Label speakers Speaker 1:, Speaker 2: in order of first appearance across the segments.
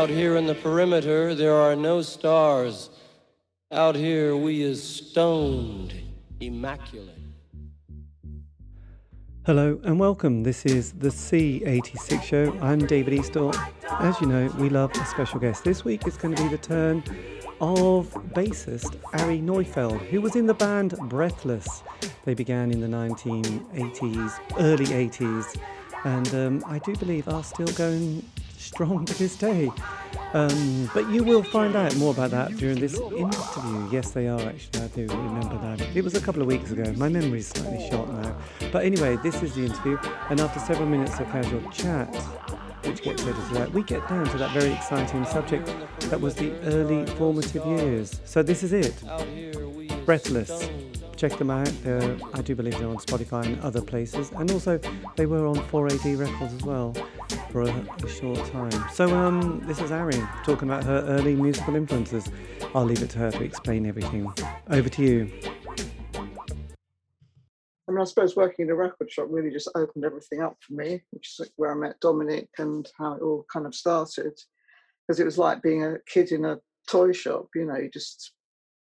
Speaker 1: Out here in the perimeter, there are no stars. Out here, we is stoned, immaculate.
Speaker 2: Hello and welcome. This is the C86 show. I'm David Eastaugh. As you know, we love a special guest. This week it's going to be the turn of bassist Ari Neufeld, who was in the band Breathless. They began in the 1980s, early 80s, and um, I do believe are still going strong to this day. Um, but you will find out more about that during this interview. Yes, they are actually. I do remember that. It was a couple of weeks ago. My memory is slightly shot now. But anyway, this is the interview, and after several minutes of casual chat, which gets edited out, we get down to that very exciting subject that was the early formative years. So this is it. Breathless check them out. They're, I do believe they're on Spotify and other places, and also they were on 4AD Records as well for a, a short time. So um, this is Ari talking about her early musical influences. I'll leave it to her to explain everything. Over to you.
Speaker 3: I mean, I suppose working in a record shop really just opened everything up for me, which is where I met Dominic and how it all kind of started. Because it was like being a kid in a toy shop, you know, you just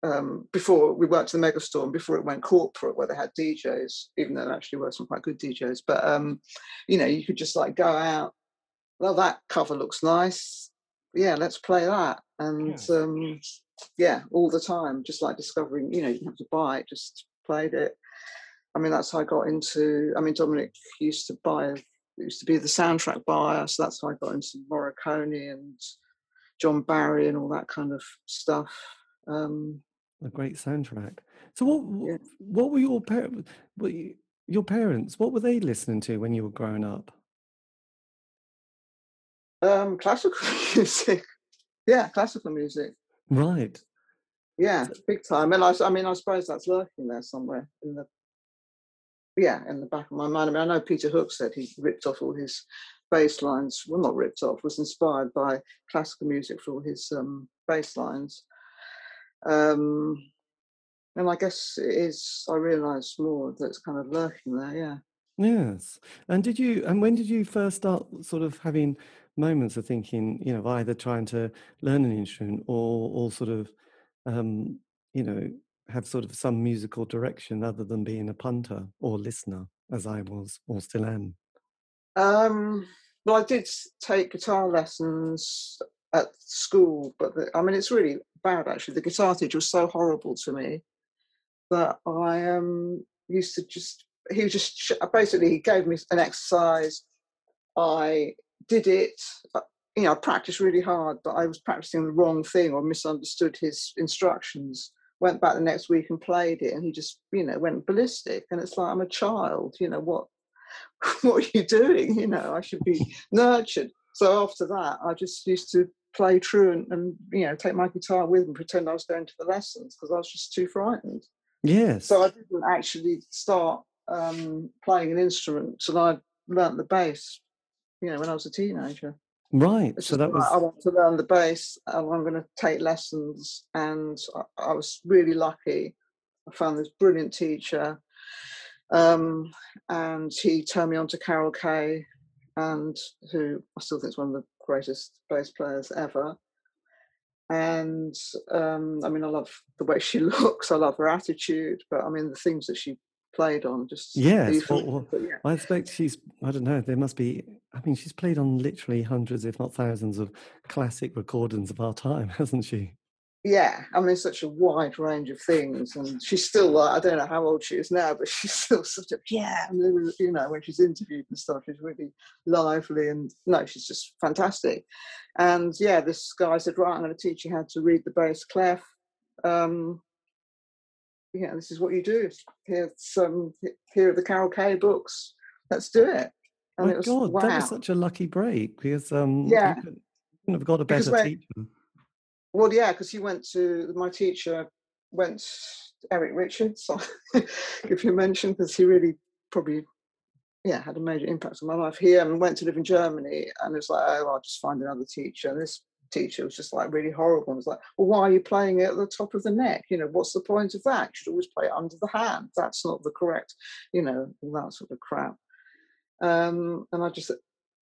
Speaker 3: um, before we worked in the Megastore, before it went corporate, where they had DJs, even though there actually were some quite good DJs. But um, you know, you could just like go out. Well, that cover looks nice. Yeah, let's play that. And yeah. Um, yeah, all the time, just like discovering. You know, you didn't have to buy it; just played it. I mean, that's how I got into. I mean, Dominic used to buy. Used to be the soundtrack buyer, so that's how I got into Morricone and John Barry and all that kind of stuff. Um,
Speaker 2: a great soundtrack. So what what were your parents? Your parents, what were they listening to when you were growing up?
Speaker 3: Um, classical music. Yeah, classical music.
Speaker 2: Right.
Speaker 3: Yeah, big time. And I, I mean, I suppose that's lurking there somewhere in the, yeah, in the back of my mind. I mean, I know Peter Hook said he ripped off all his bass lines. Well, not ripped off, was inspired by classical music for all his um, bass lines. Um, and I guess it is, I realise more that's kind of lurking there, yeah.
Speaker 2: Yes. And did you, and when did you first start sort of having moments of thinking, you know, either trying to learn an instrument or, or sort of, um, you know, have sort of some musical direction other than being a punter or listener, as I was or still am?
Speaker 3: Um, well, I did take guitar lessons at school, but the, I mean, it's really bad actually. The guitar teacher was so horrible to me that I um, used to just, he was just basically he gave me an exercise. I did it, uh, you know, I practiced really hard, but I was practicing the wrong thing or misunderstood his instructions. Went back the next week and played it, and he just, you know, went ballistic. And it's like, I'm a child, you know, what, what are you doing? You know, I should be nurtured. So after that, I just used to play true and, and you know take my guitar with and pretend I was going to the lessons because I was just too frightened.
Speaker 2: Yes.
Speaker 3: So I didn't actually start um, playing an instrument until I learnt the bass. You know, when I was a teenager.
Speaker 2: Right. It's so that was.
Speaker 3: I want to learn the bass. And I'm going to take lessons, and I, I, was really lucky. I found this brilliant teacher, um, and he turned me on to Carol Kaye, and who I still think is one of the greatest bass players ever. And um, I mean, I love the way she looks. I love her attitude. But I mean, the things that she played on just
Speaker 2: yes. Well, well, yeah. I expect she's. I don't know. There must be. I mean, she's played on literally hundreds, if not thousands, of classic recordings of our time, hasn't she?
Speaker 3: Yeah, I mean, such a wide range of things, and she's still like, I don't know how old she is now, but she's still sort of yeah, you know, when she's interviewed and stuff, she's really lively, and no, she's just fantastic. And yeah, this guy said, right, I'm going to teach you how to read the bass clef. Um, yeah, this is what you do. Here's um, here are the Carol Kaye books. Let's do it.
Speaker 2: And My it was, God, wow. that was such a lucky break because um, yeah, you couldn't have got a better teacher
Speaker 3: well, yeah, because he went to my teacher went Eric Richards. So if you mention because he really probably yeah had a major impact on my life. He um, went to live in Germany and it was like, oh, I'll just find another teacher. And this teacher was just like really horrible. And was like, well, why are you playing it at the top of the neck? You know, what's the point of that? You should always play it under the hand. That's not the correct, you know, all that sort of crap. Um, and I just,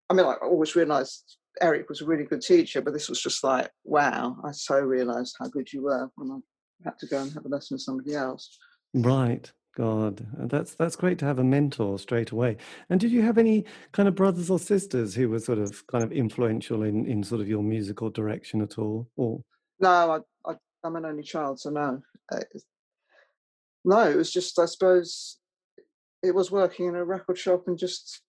Speaker 3: I mean, I always realised Eric was a really good teacher, but this was just like, wow, I so realised how good you were when I had to go and have a lesson with somebody else.
Speaker 2: Right. God, that's that's great to have a mentor straight away. And did you have any kind of brothers or sisters who were sort of kind of influential in in sort of your musical direction at all? Or
Speaker 3: no, I, I am an only child, so no. Uh, no, it was just I suppose it was working in a record shop and just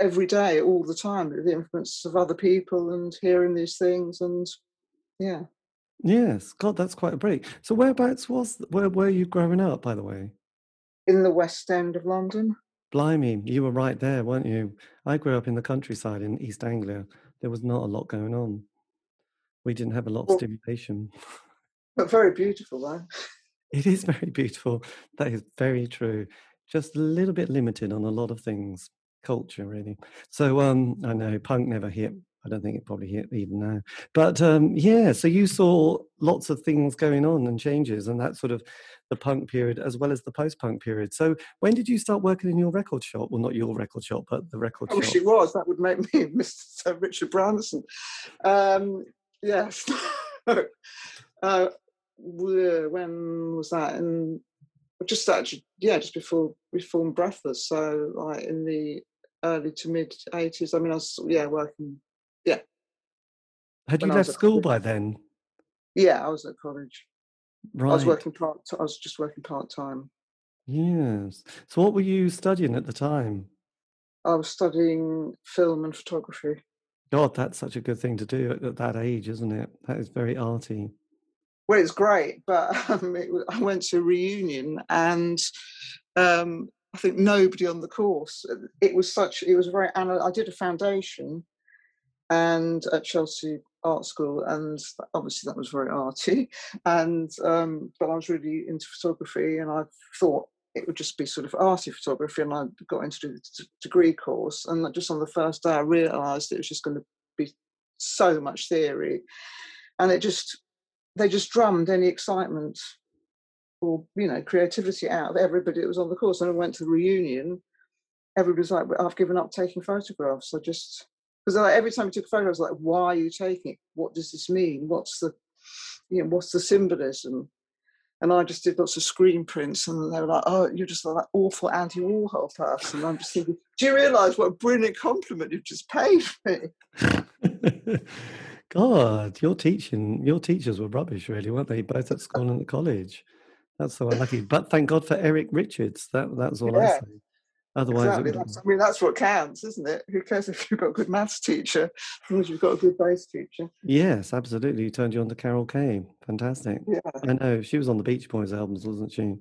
Speaker 3: every day, all the time, the influence of other people and hearing these things and yeah.
Speaker 2: Yes, God, that's quite a break. So whereabouts was where were you growing up, by the way?
Speaker 3: In the West End of London.
Speaker 2: Blimey, you were right there, weren't you? I grew up in the countryside in East Anglia. There was not a lot going on. We didn't have a lot of well, stimulation.
Speaker 3: But very beautiful, though.
Speaker 2: It is very beautiful. That is very true. Just a little bit limited on a lot of things, culture really. So um, I know punk never hit I don't think it probably hit even now. But um, yeah, so you saw lots of things going on and changes, and that sort of the punk period as well as the post-punk period. So when did you start working in your record shop? Well, not your record shop, but the record
Speaker 3: I
Speaker 2: shop.
Speaker 3: wish it was. That would make me Mr. Richard Branson. Um, yes. uh, when was that? In just actually, yeah, just before we formed Breathless. So like in the early to mid 80s. I mean, I was yeah working yeah.
Speaker 2: Had you left school by then?
Speaker 3: Yeah, I was at college.
Speaker 2: Right.
Speaker 3: I was working part. I was just working part time.
Speaker 2: Yes. So, what were you studying at the time?
Speaker 3: I was studying film and photography.
Speaker 2: God, that's such a good thing to do at, that age, isn't it? That is very arty.
Speaker 3: Well, it's great, but um, it, I went to a reunion and um, I think nobody on the course. It was such. It was very. I did a foundation, and at Chelsea Art School, and obviously that was very arty. And um, but I was really into photography, and I thought it would just be sort of arty photography, and I got into the degree course. And just on the first day, I realised it was just going to be so much theory, and it just they just drummed any excitement or you know creativity out of everybody that was on the course. And I went to the reunion. Everybody's like, "I've given up taking photographs. I just because like, every time we took a photo, I was like, "Why are you taking it? What does this mean? What's the, you know, what's the symbolism?" And I just did lots of screen prints, and they were like, "Oh, you're just like that awful Andy Warhol person." And I'm just thinking, "Do you realise what a brilliant compliment you've just paid me?"
Speaker 2: God, your teaching, your teachers were rubbish, really, weren't they? Both at school and at college. That's so unlucky. But thank God for Eric Richards. That that's all yeah. I say. Otherwise,
Speaker 3: exactly. that's, I mean, that's what counts, isn't it? Who cares if you've got a good maths teacher, as long as you've got a good bass teacher?
Speaker 2: Yes, absolutely. You turned you on to Carol Kaye. Fantastic.
Speaker 3: Yeah. I
Speaker 2: know. She was on the Beach Boys albums, wasn't she?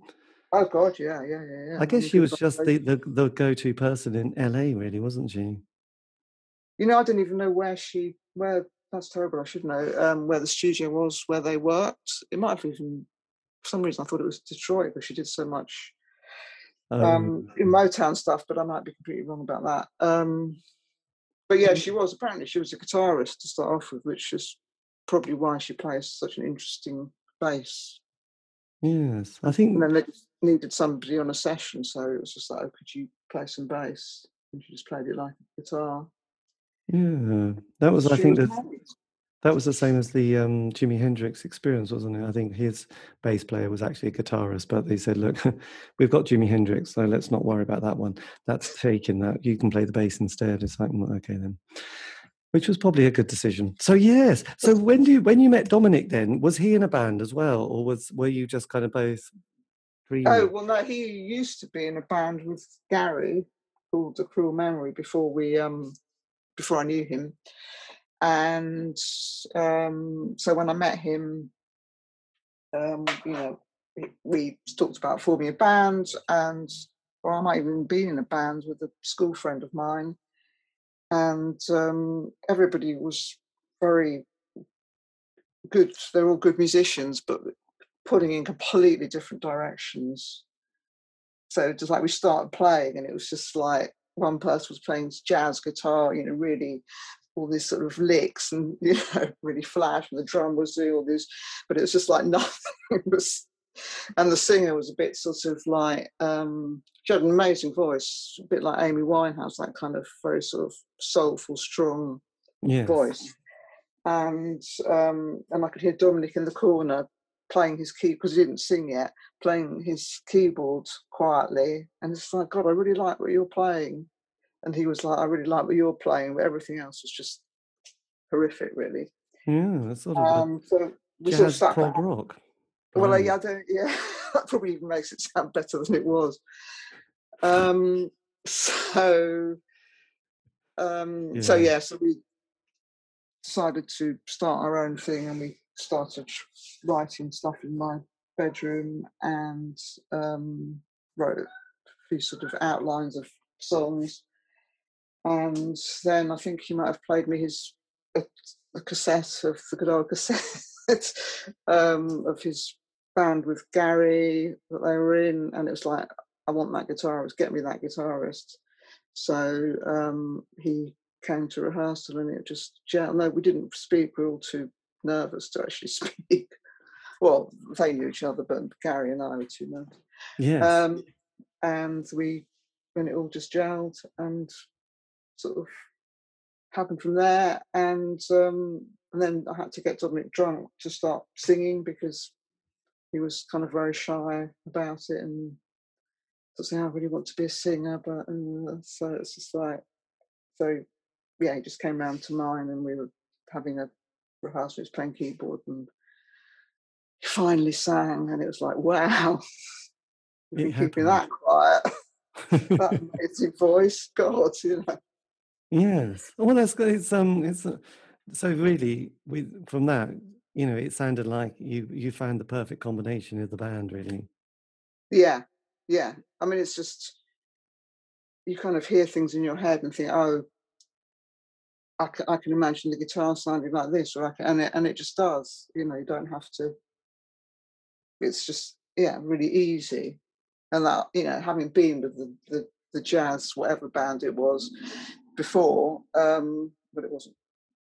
Speaker 3: Oh, God, yeah, yeah, yeah. yeah.
Speaker 2: I guess she was just the, the, the go to person in LA, really, wasn't she?
Speaker 3: You know, I didn't even know where she, where, that's terrible, I should know, um, where the studio was, where they worked. It might have even, for some reason, I thought it was Detroit, but she did so much um, um, in Motown stuff, but I might be completely wrong about that. Um, but yeah, she was apparently she was a guitarist to start off with, which is probably why she plays such an interesting bass.
Speaker 2: Yes, I think.
Speaker 3: And then they needed somebody on a session, so it was just like, oh, could you play some bass? And she just played it like a guitar.
Speaker 2: Yeah, that was. She I think was that that was the same as the um, Jimi Hendrix experience, wasn't it? I think his bass player was actually a guitarist, but they said, "Look, we've got Jimi Hendrix, so let's not worry about that one. That's taken. That you can play the bass instead." It's like, okay then, which was probably a good decision. So yes. So when do you, when you met Dominic, then was he in a band as well, or was were you just kind of both?
Speaker 3: Oh well, no. He used to be in a band with Gary called The Cruel Memory before we um before I knew him and um, so when I met him, um, you know, we talked about forming a band, and or I might even be in a band with a school friend of mine, and um, everybody was very good. They're all good musicians, but putting in completely different directions. So just like we started playing, and it was just like one person was playing jazz guitar, you know, really all these sort of licks and you know really flash and the drum was doing all this but it was just like nothing was and the singer was a bit sort of like um, she had an amazing voice, a bit like Amy Winehouse, that kind of very sort of soulful, strong
Speaker 2: Yes.
Speaker 3: voice. And um, and I could hear Dominic in the corner playing his key because he didn't sing yet, playing his keyboard quietly. And it's like, God, I really like what you're playing. And he was like, I really like what you're playing, but everything else was just horrific, really.
Speaker 2: Yeah, that's sort of
Speaker 3: Um, so we sort of sat
Speaker 2: prog rock.
Speaker 3: Well,
Speaker 2: band.
Speaker 3: I don't. Yeah, that probably even makes it sound better than it was. Um, so, um, so
Speaker 2: Yeah.
Speaker 3: yeah, so we decided to start our own thing, and we started writing stuff in my bedroom and um, wrote a few sort of outlines of songs. And then I think he might have played me his a, a cassette of the good old cassette um, of his band with Gary that they were in, and it was like, I want that guitarist, get me that guitarist. So um, he came to rehearsal, and it just gel. No, we didn't speak. We were all too nervous to actually speak. Well, they knew each other, but Gary and I were too nervous.
Speaker 2: Yes.
Speaker 3: Um, and we, when it all just gelled and sort of happened from there. And um, and then I had to get Dominic drunk to start singing because he was kind of very shy about it and sort of saying, I really want to be a singer, but uh, so it's just like so yeah, he just came round to mine and we were having a rehearsal, he was playing keyboard and he finally sang and it was like, wow.
Speaker 2: It
Speaker 3: been keeping that quiet. that amazing voice, God, you know.
Speaker 2: Yes. Well, that's good. It's um. It's uh, so really with from that, you know, it sounded like you you found the perfect combination of the band, really.
Speaker 3: Yeah, yeah. I mean, it's just you kind of hear things in your head and think, oh, I can, I can imagine the guitar sounding like this, or I can, and it and it just does. You know, you don't have to. It's just yeah, really easy, and that you know, having been with the the, the jazz whatever band it was before, um, but it wasn't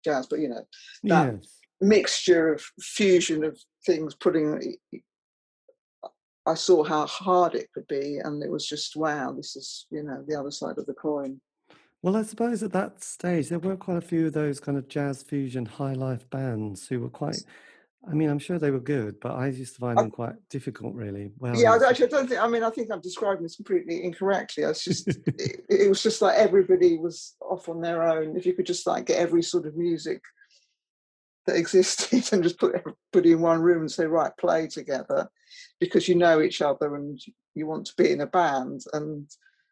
Speaker 3: jazz, but you know, that
Speaker 2: Yes.
Speaker 3: mixture of fusion of things putting I saw how hard it could be and it was just wow this is you know the other side of the coin
Speaker 2: Well, I suppose at that stage there were quite a few of those kind of jazz fusion high life bands who were quite. I mean, I'm sure they were good, but I used to find
Speaker 3: I-
Speaker 2: them quite difficult, really. Well,
Speaker 3: yeah I, actually I don't think I mean I think I'm describing this completely incorrectly it's just it, it was just like everybody was off on their own if you could just like get every sort of music that existed and just put everybody in one room and say right play together because you know each other and you want to be in a band and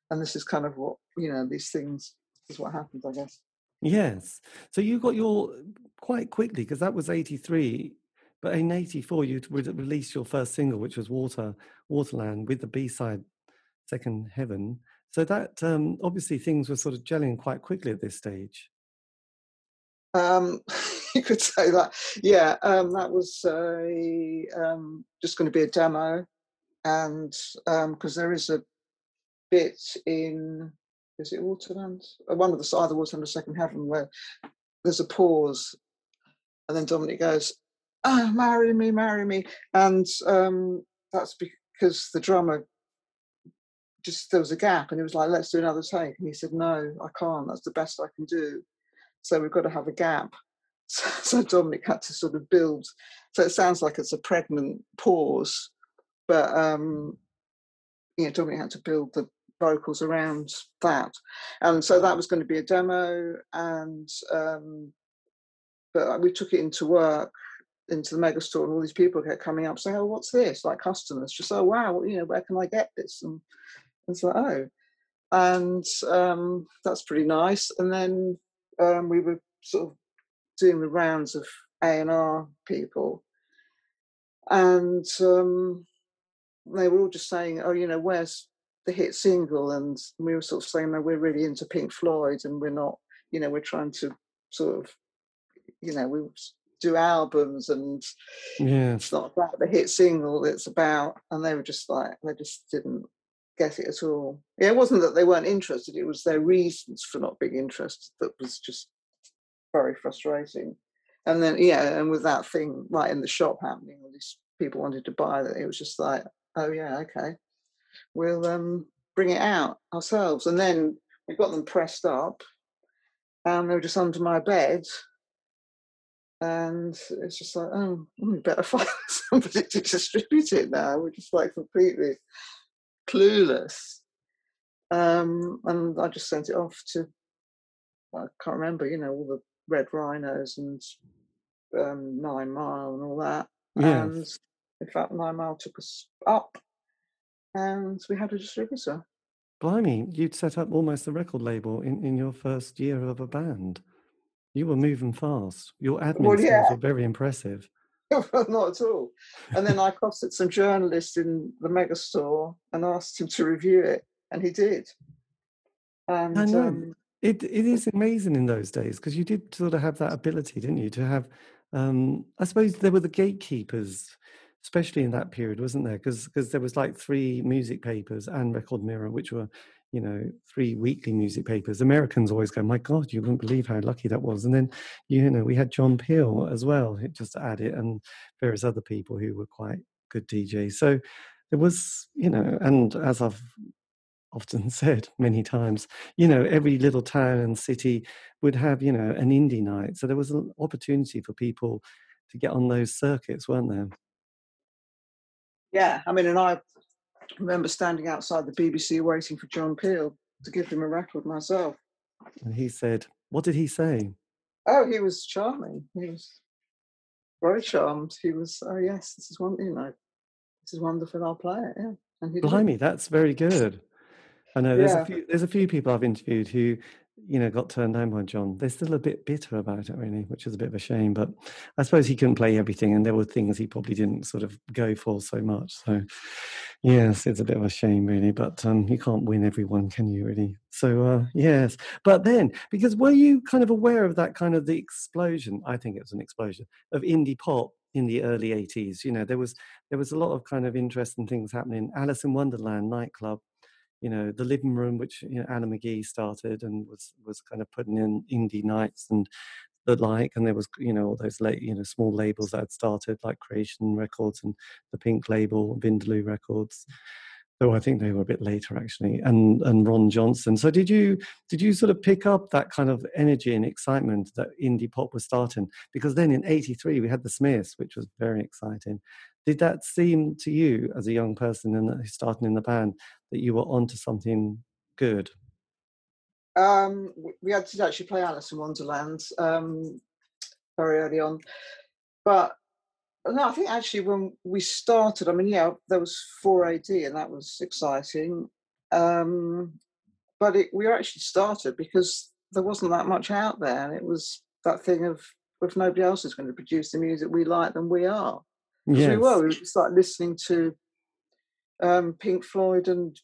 Speaker 3: and this is kind of what you know these things is what happens I guess
Speaker 2: Yes. So you got your quite quickly because that was 83, but in 84 you re- released your first single, which was Water, Waterland, with the B-side Second Heaven. So that um, obviously things were sort of gelling quite quickly at this stage.
Speaker 3: Um, you could say that. Yeah, um, that was a, um, just going to be a demo, and because there is a bit in is it Waterland? Uh, One of the either Waterland or Second Heaven where there's a pause, and then Dominic goes, "Ah, marry me, marry me," and um, that's because the drummer just there was a gap, and he was like, "Let's do another take," and he said, "No, I can't. That's the best I can do." So we've got to have a gap. So, so Dominic had to sort of build. So it sounds like it's a pregnant pause, but um, you know, Dominic had to build the vocals around that, and so that was going to be a demo. And um, but we took it into work into the mega store, and all these people kept coming up saying, "Oh, what's this?" Like customers, just oh wow, you know, where can I get this? And it's like oh, and um, that's pretty nice. And then um, we were sort of doing the rounds of A and R people, and um, they were all just saying, "Oh, you know, where's the hit single?" And we were sort of saying, "No, we're really into Pink Floyd, and we're not, you know, we're trying to sort of, you know, we do albums, and
Speaker 2: yeah.
Speaker 3: it's not about the hit single; it's about." And they were just like, they just didn't get it at all. Yeah, it wasn't that they weren't interested; it was their reasons for not being interested that was just very frustrating. And then, yeah, and with that thing right in the shop happening, all these people wanted to buy that, it was just like, oh yeah, okay, we'll um, bring it out ourselves. And then we got them pressed up, and they were just under my bed. And it's just like, oh, we better find somebody to distribute it now. We're just like completely clueless. Um, and I just sent it off to, I can't remember, you know, all the Red Rhinos and um, Nine Mile and all that. Yes. And in fact, Nine Mile took us up and we had a distributor.
Speaker 2: Blimey, you'd set up almost a record label in, in your first year of a band. You were moving fast. Your admin well, yeah. skills were very impressive.
Speaker 3: Not at all. And then I accosted some journalist in the mega store and asked him to review it, and he did.
Speaker 2: And I know. Um, it it is amazing in those days because you did sort of have that ability, didn't you, to have um, I suppose there were the gatekeepers, especially in that period, wasn't there? Because because there was like three music papers and Record Mirror, which were you know three weekly music papers. Americans always go, "My God, you wouldn't believe how lucky that was." And then you know we had John Peel as well, just to add it, and various other people who were quite good DJs. So there was you know, and as I've often said many times, you know, every little town and city would have, you know, an indie night. So there was an opportunity for people to get on those circuits, weren't there?
Speaker 3: Yeah, I mean, and I remember standing outside the BBC waiting for John Peel to give him a record myself.
Speaker 2: And he said, What did he say?
Speaker 3: Oh, he was charming. He was very charmed. He was, Oh, yes, this is one, you know, this is wonderful. I'll play it. Yeah.
Speaker 2: And he Blimey, did. that's very good. I know there's yeah. a few there's a few people I've interviewed who, you know, got turned down by John. They're still a bit bitter about it, really, which is a bit of a shame. But I suppose he couldn't play everything, and there were things he probably didn't sort of go for so much. So, yes, it's a bit of a shame, really. But um, you can't win everyone, can you? Really? So, uh, yes. But then, because were you kind of aware of that kind of the explosion? I think it was an explosion of indie pop in the early 80s you know there was there was a lot of kind of interesting things happening alice in wonderland nightclub you know the living room which you know, alan mcgee started and was was kind of putting in indie nights and the like and there was you know all those late you know small labels that had started like creation records and the pink label vindaloo records though i think they were a bit later actually and and ron johnson. So did you did you sort of pick up that kind of energy and excitement that indie pop was starting? Because then in 83 we had the smiths which was very exciting did that seem to you as a young person and starting in the band that you were onto something good?
Speaker 3: Um, we had to actually play Alice in Wonderland um, very early on, but no, I think actually when we started, I mean, yeah, there was 4AD and that was exciting, um, but it, we actually started because there wasn't that much out there, and it was that thing of if nobody else is going to produce the music we like, then we are. Yes. We were. We started listening to um, Pink Floyd and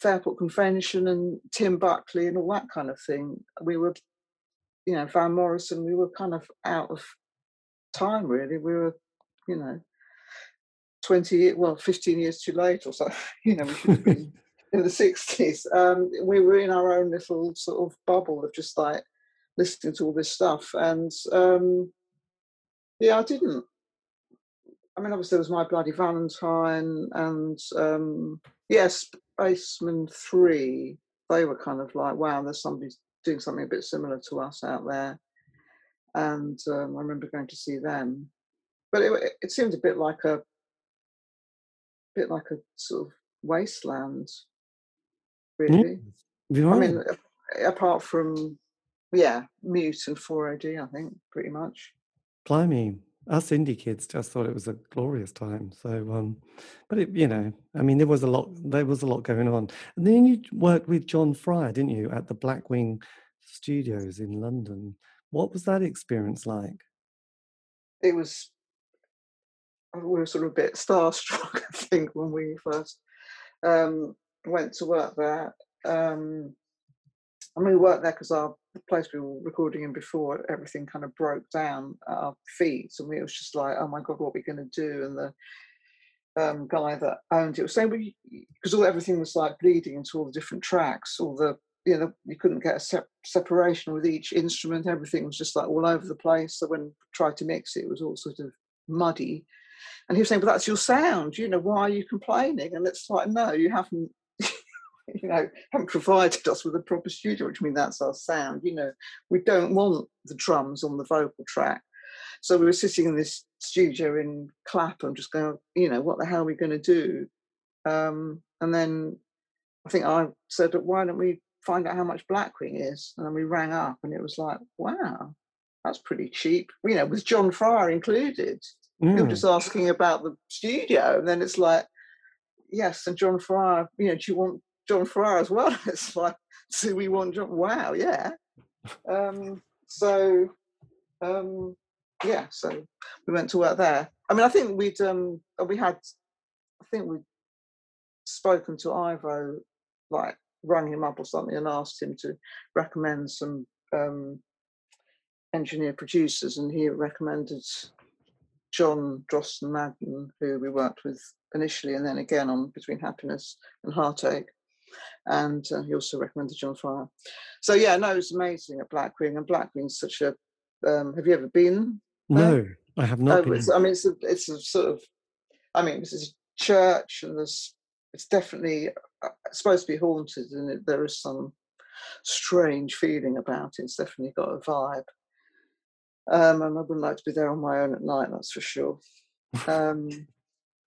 Speaker 3: Fairport Convention and Tim Buckley and all that kind of thing. We were, you know, Van Morrison. We were kind of out of time, really. We were, you know, twenty, well, fifteen years too late or so. You know, we should have been in the sixties. Um, we were in our own little sort of bubble of just like listening to all this stuff, and um, yeah, I didn't I mean, obviously there was My Bloody Valentine and um, yes, Spacemen Three. They were kind of like, wow, there's somebody doing something a bit similar to us out there. And um, I remember going to see them, but it, it seemed a bit like a bit like a sort of wasteland, really. Yeah. I mean, apart from yeah, Mute and 4AD, I think pretty much.
Speaker 2: Blimey, us indie kids just thought it was a glorious time. So, um, but it, you know, I mean, there was a lot, there was a lot going on. And then you worked with John Fryer, didn't you, at the Blackwing Studios in London? What was that experience like?
Speaker 3: It was, we were sort of a bit starstruck, I think, when we first um, went to work there. Um, and we worked there because our the place we were recording in before, everything kind of broke down our feet, and we was just like, "Oh my god, what are we going to do?" And the um, guy that owned it was saying, because all everything was like bleeding into all the different tracks, all the you know you couldn't get a sep- separation with each instrument. Everything was just like all over the place. So when we tried to mix it, it was all sort of muddy. And he was saying, "But that's your sound. You know, why are you complaining?" And it's like, no, you haven't. you know, haven't provided us with a proper studio, which means that's our sound. You know, we don't want the drums on the vocal track. So we were sitting in this studio in Clapham, just going, you know, what the hell are we going to do? Um, and then I think I said, why don't we find out how much Blackwing is? And then we rang up, and it was like, wow, that's pretty cheap. You know, with John Fryer included. Mm. You're just asking about the studio, and then it's like, yes, and John Fryer. You know, do you want John Fryer as well? It's like, do we want John? Wow, yeah. Um, so, um, yeah, so we went to work there. I mean, I think we'd um, we had, I think we'd spoken to Ivo, like rang him up or something and asked him to recommend some um, engineer producers, and he recommended John Drosten Madden, who we worked with initially, and then again on Between Happiness and Heartache. And uh, he also recommended John Fryer. So yeah, no, it was amazing at Blackwing, and Blackwing's such a. Um, have you ever been?
Speaker 2: There? No, I have not.
Speaker 3: Oh, I mean, it's a, it's a sort of. I mean, this is a church, and there's. It's definitely uh, supposed to be haunted, and it, there is some strange feeling about it. It's definitely got a vibe. Um, and I wouldn't like to be there on my own at night, that's for sure. Um,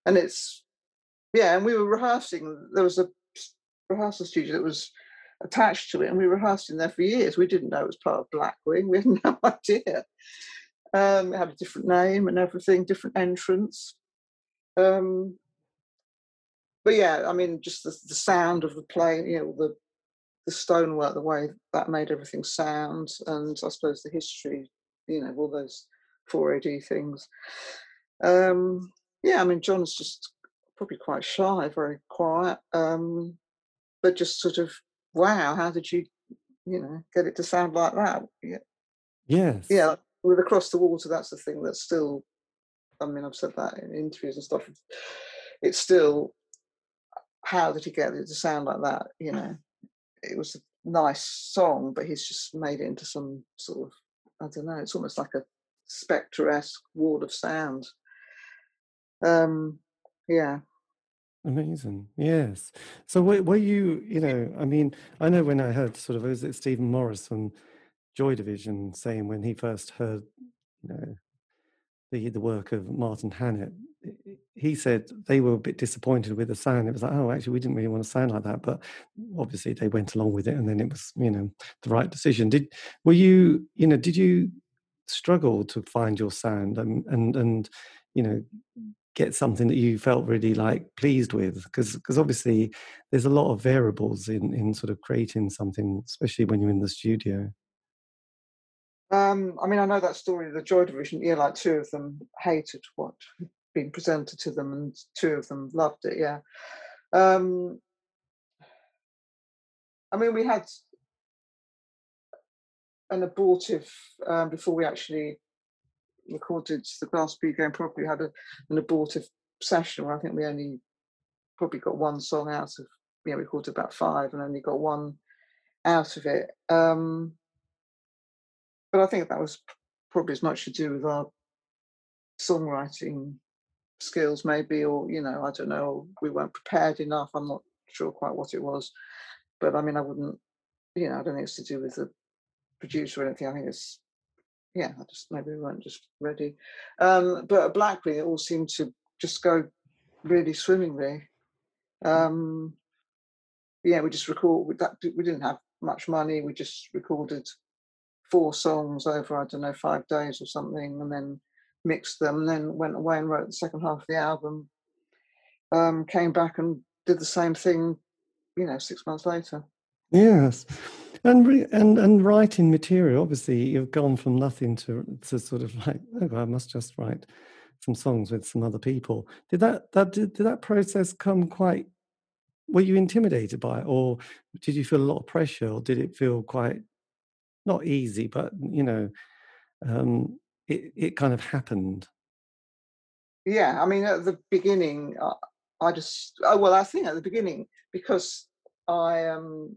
Speaker 3: and it's, yeah, and we were rehearsing. There was a rehearsal studio that was attached to it, and we rehearsed in there for years. We didn't know it was part of Blackwing. We had no idea. Um, it had a different name and everything, different entrance. Um, but yeah, I mean, just the, the sound of the play, you know, the the stonework, the way that made everything sound, and I suppose the history you know, all those 4AD things. Um, yeah, I mean, John's just probably quite shy, very quiet, um, but just sort of, wow, how did you, you know, get it to sound like that?
Speaker 2: Yeah. Yes.
Speaker 3: Yeah, with Across the Water, that's the thing that's still, I mean, I've said that in interviews and stuff. It's still, how did he get it to sound like that? You know, it was a nice song, but he's just made it into some sort of I don't know, it's almost like a Spector-esque wall of sound. Um, yeah.
Speaker 2: Amazing. Yes. So were, were you, you know, I mean, I know when I heard sort of, was it Stephen Morris from Joy Division saying when he first heard, you know, the, the work of Martin Hannett, he said they were a bit disappointed with the sound. It was like, oh, actually, we didn't really want to sound like that, but obviously they went along with it, and then it was, you know, the right decision. Did were you, you know, did you struggle to find your sound and and and you know get something that you felt really like pleased with because because obviously there's a lot of variables in in sort of creating something especially when you're in the studio
Speaker 3: um, I mean, I know that story, the Joy Division, yeah, like two of them hated what had been presented to them and two of them loved it, yeah. Um, I mean, we had an abortive, um, before we actually recorded the Glass Bead Game properly, had a, an abortive session where I think we only probably got one song out of, you know, we recorded about five and only got one out of it. Um, but I think that was probably as much to do with our songwriting skills, maybe, or you know, I don't know, we weren't prepared enough. I'm not sure quite what it was, but I mean, I wouldn't, you know, I don't think it's to do with the producer or anything. I think it's, yeah, I just maybe we weren't just ready. Um, but at Blackwing, it all seemed to just go really swimmingly. Um, yeah, we just record. That we didn't have much money. We just recorded four songs over I don't know five days or something, and then mixed them, and then went away and wrote the second half of the album. Um, came back and did the same thing, you know, six months later.
Speaker 2: Yes, and re- and and writing material. Obviously, you've gone from nothing to to sort of like, oh, I must just write some songs with some other people. Did that that did, did that process come quite? Were you intimidated by it, or did you feel a lot of pressure, or did it feel quite not easy, but you know, um, it it kind of happened.
Speaker 3: Yeah, I mean, at the beginning, uh, I just oh well, I think at the beginning because I um,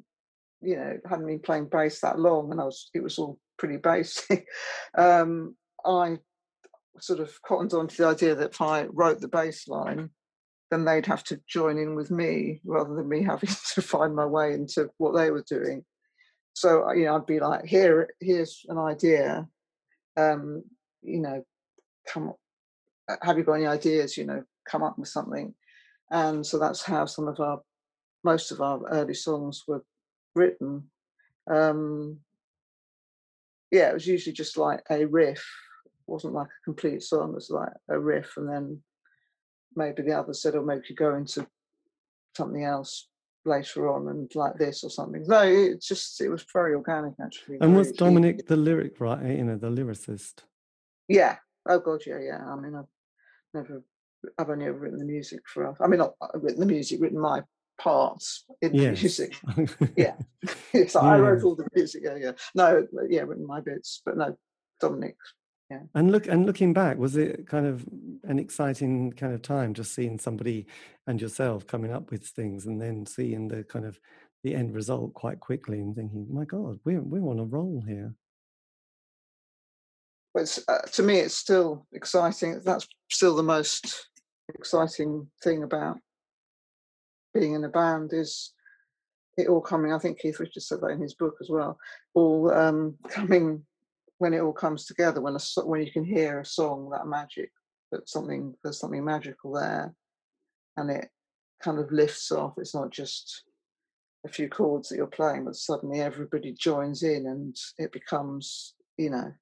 Speaker 3: you know, hadn't been playing bass that long, and I was it was all pretty basic. um, I sort of cottoned on to the idea that if I wrote the bass line, then they'd have to join in with me rather than me having to find my way into what they were doing. So you know, I'd be like, here, here's an idea. Um, you know, come, uh, have you got any ideas? You know, come up with something. And so that's how some of our, most of our early songs were written. Um, yeah, it was usually just like a riff. It wasn't like a complete song. It was like a riff, and then maybe the other said, "Oh, maybe you go into something else later on and like this or something." No, it just it was very organic actually.
Speaker 2: And was Dominic the lyric writer? You know, the lyricist.
Speaker 3: Yeah. Oh God, yeah, yeah. I mean, I've never, I've only ever written the music for. Us. I mean, not uh, written the music, written my parts in yes. the music. yeah, yes, yeah. I wrote all the music. Yeah, yeah. No, yeah, written my bits, but no, Dominic. Yeah.
Speaker 2: And look, and looking back, was it kind of an exciting kind of time just seeing somebody and yourself coming up with things, and then seeing the kind of the end result quite quickly, and thinking, "My God, we're we're on a roll here."
Speaker 3: But uh, to me, it's still exciting. That's still the most exciting thing about being in a band is it all coming. I think Keith Richards said that in his book as well. All um, coming when it all comes together. When a when you can hear a song that magic, that something there's something magical there, and it kind of lifts off. It's not just a few chords that you're playing, but suddenly everybody joins in, and it becomes you know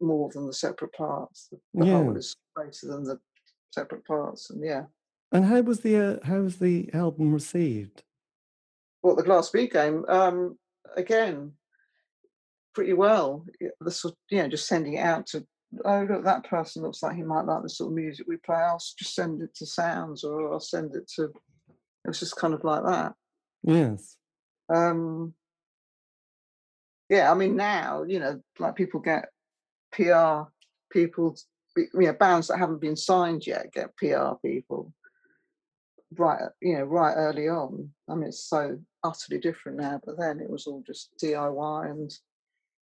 Speaker 3: more than the separate parts. The, the yeah. whole is greater than the separate parts, and yeah.
Speaker 2: And how was the uh, how was the album received?
Speaker 3: Well, the Glass Bead game, um, again, pretty well. The sort, you know, just sending it out to oh look, that person looks like he might like the sort of music we play. I'll just send it to Sounds, or I'll send it to. It was just kind of like that.
Speaker 2: Yes.
Speaker 3: Um. Yeah, I mean now, you know, like people get PR people, you know, bands that haven't been signed yet get PR people right, uh, you know, right early on. I mean, it's so utterly different now, but then it was all just DIY and,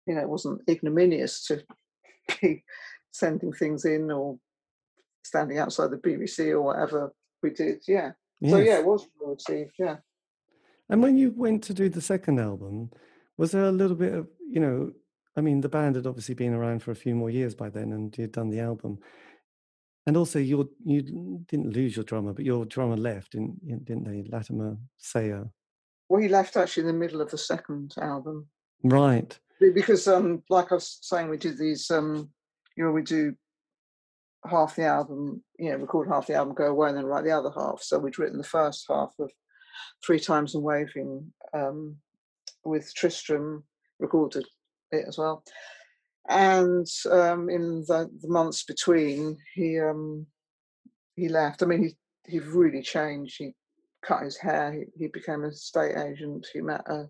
Speaker 3: you know, it wasn't ignominious to be sending things in or standing outside the BBC or whatever we did. Yeah. Yes. So, yeah, it was well received. Yeah.
Speaker 2: And when you went to do the second album, was there a little bit of, you know, I mean, the band had obviously been around for a few more years by then, and you'd done the album. And also, you you didn't lose your drummer, but your drummer left, didn't, didn't they? Latimer Sayer.
Speaker 3: Well, he left actually in the middle of the second album.
Speaker 2: Right.
Speaker 3: Because, um, like I was saying, we did these. Um, you know, we do half the album, you know, record half the album, go away, and then write the other half. So we'd written the first half of Three Times and Waving um, with Tristram, recorded it as well. And um, in the, the, months between, he um, he left. I mean, he he really changed. He cut his hair. He, he became a state agent. He met a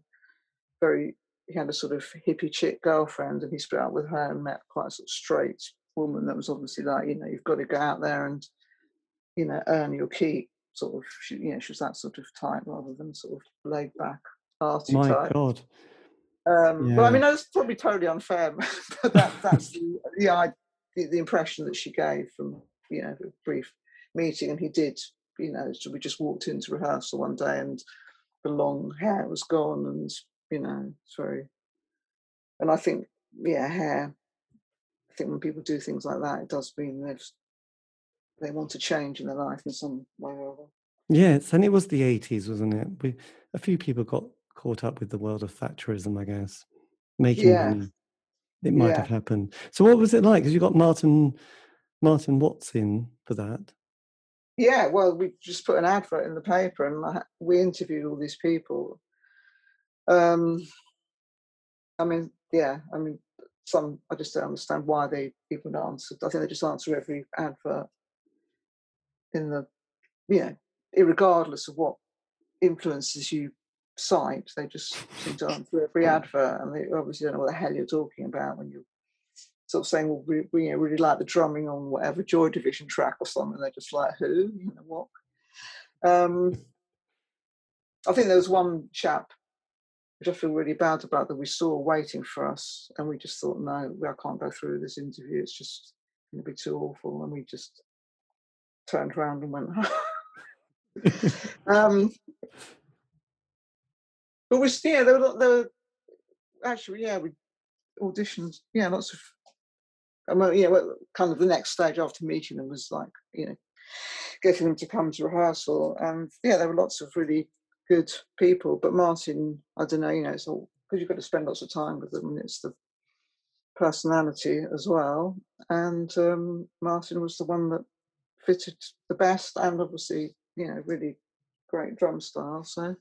Speaker 3: very he had a sort of hippie chick girlfriend, and he split up with her and met quite a sort of straight woman that was obviously like, you know, you've got to go out there and you know earn your keep. Sort of, she, you know, she was that sort of type rather than sort of laid back arty
Speaker 2: My
Speaker 3: type.
Speaker 2: God.
Speaker 3: Um, yeah. But I mean, that's probably totally unfair, but that, that's the, the, the, the impression that she gave from you know a brief meeting, and he did. You know, so we just walked into rehearsal one day, and the long hair was gone, and you know, it's very. And I think, yeah, hair. I think when people do things like that, it does mean they've they want to change in their life in some way or other.
Speaker 2: Yes, and it was the eighties, wasn't it? We a few people got caught up with the world of Thatcherism, I guess, making yeah. money. It might yeah. have happened. So, what was it like? Because you got Martin Martin Watts in for that.
Speaker 3: Yeah, well, we just put an advert in the paper, and we interviewed all these people. Um, I mean, yeah, I mean, some I just don't understand why they even answered. I think they just answer every advert in the, you know, regardless of what influences you site. They just seem to answer every advert, and they obviously don't know what the hell you're talking about when you're sort of saying, "Well, we, we you know, really like the drumming on whatever Joy Division track or something." They're just like, "Who? You know what?" Um, I think there was one chap which I feel really bad about that we saw waiting for us, and we just thought, "No, I can't go through this interview. It's just going to be too awful, and we just turned around and went. um, but we yeah, there were, there were actually yeah we auditions yeah lots of I mean, yeah, kind of the next stage after meeting them was like, you know, getting them to come to rehearsal. And yeah, there were lots of really good people. But Martin, I don't know, you know, it's all because you've got to spend lots of time with them and it's the personality as well. And um, Martin was the one that fitted the best and obviously, you know, really great drum style. So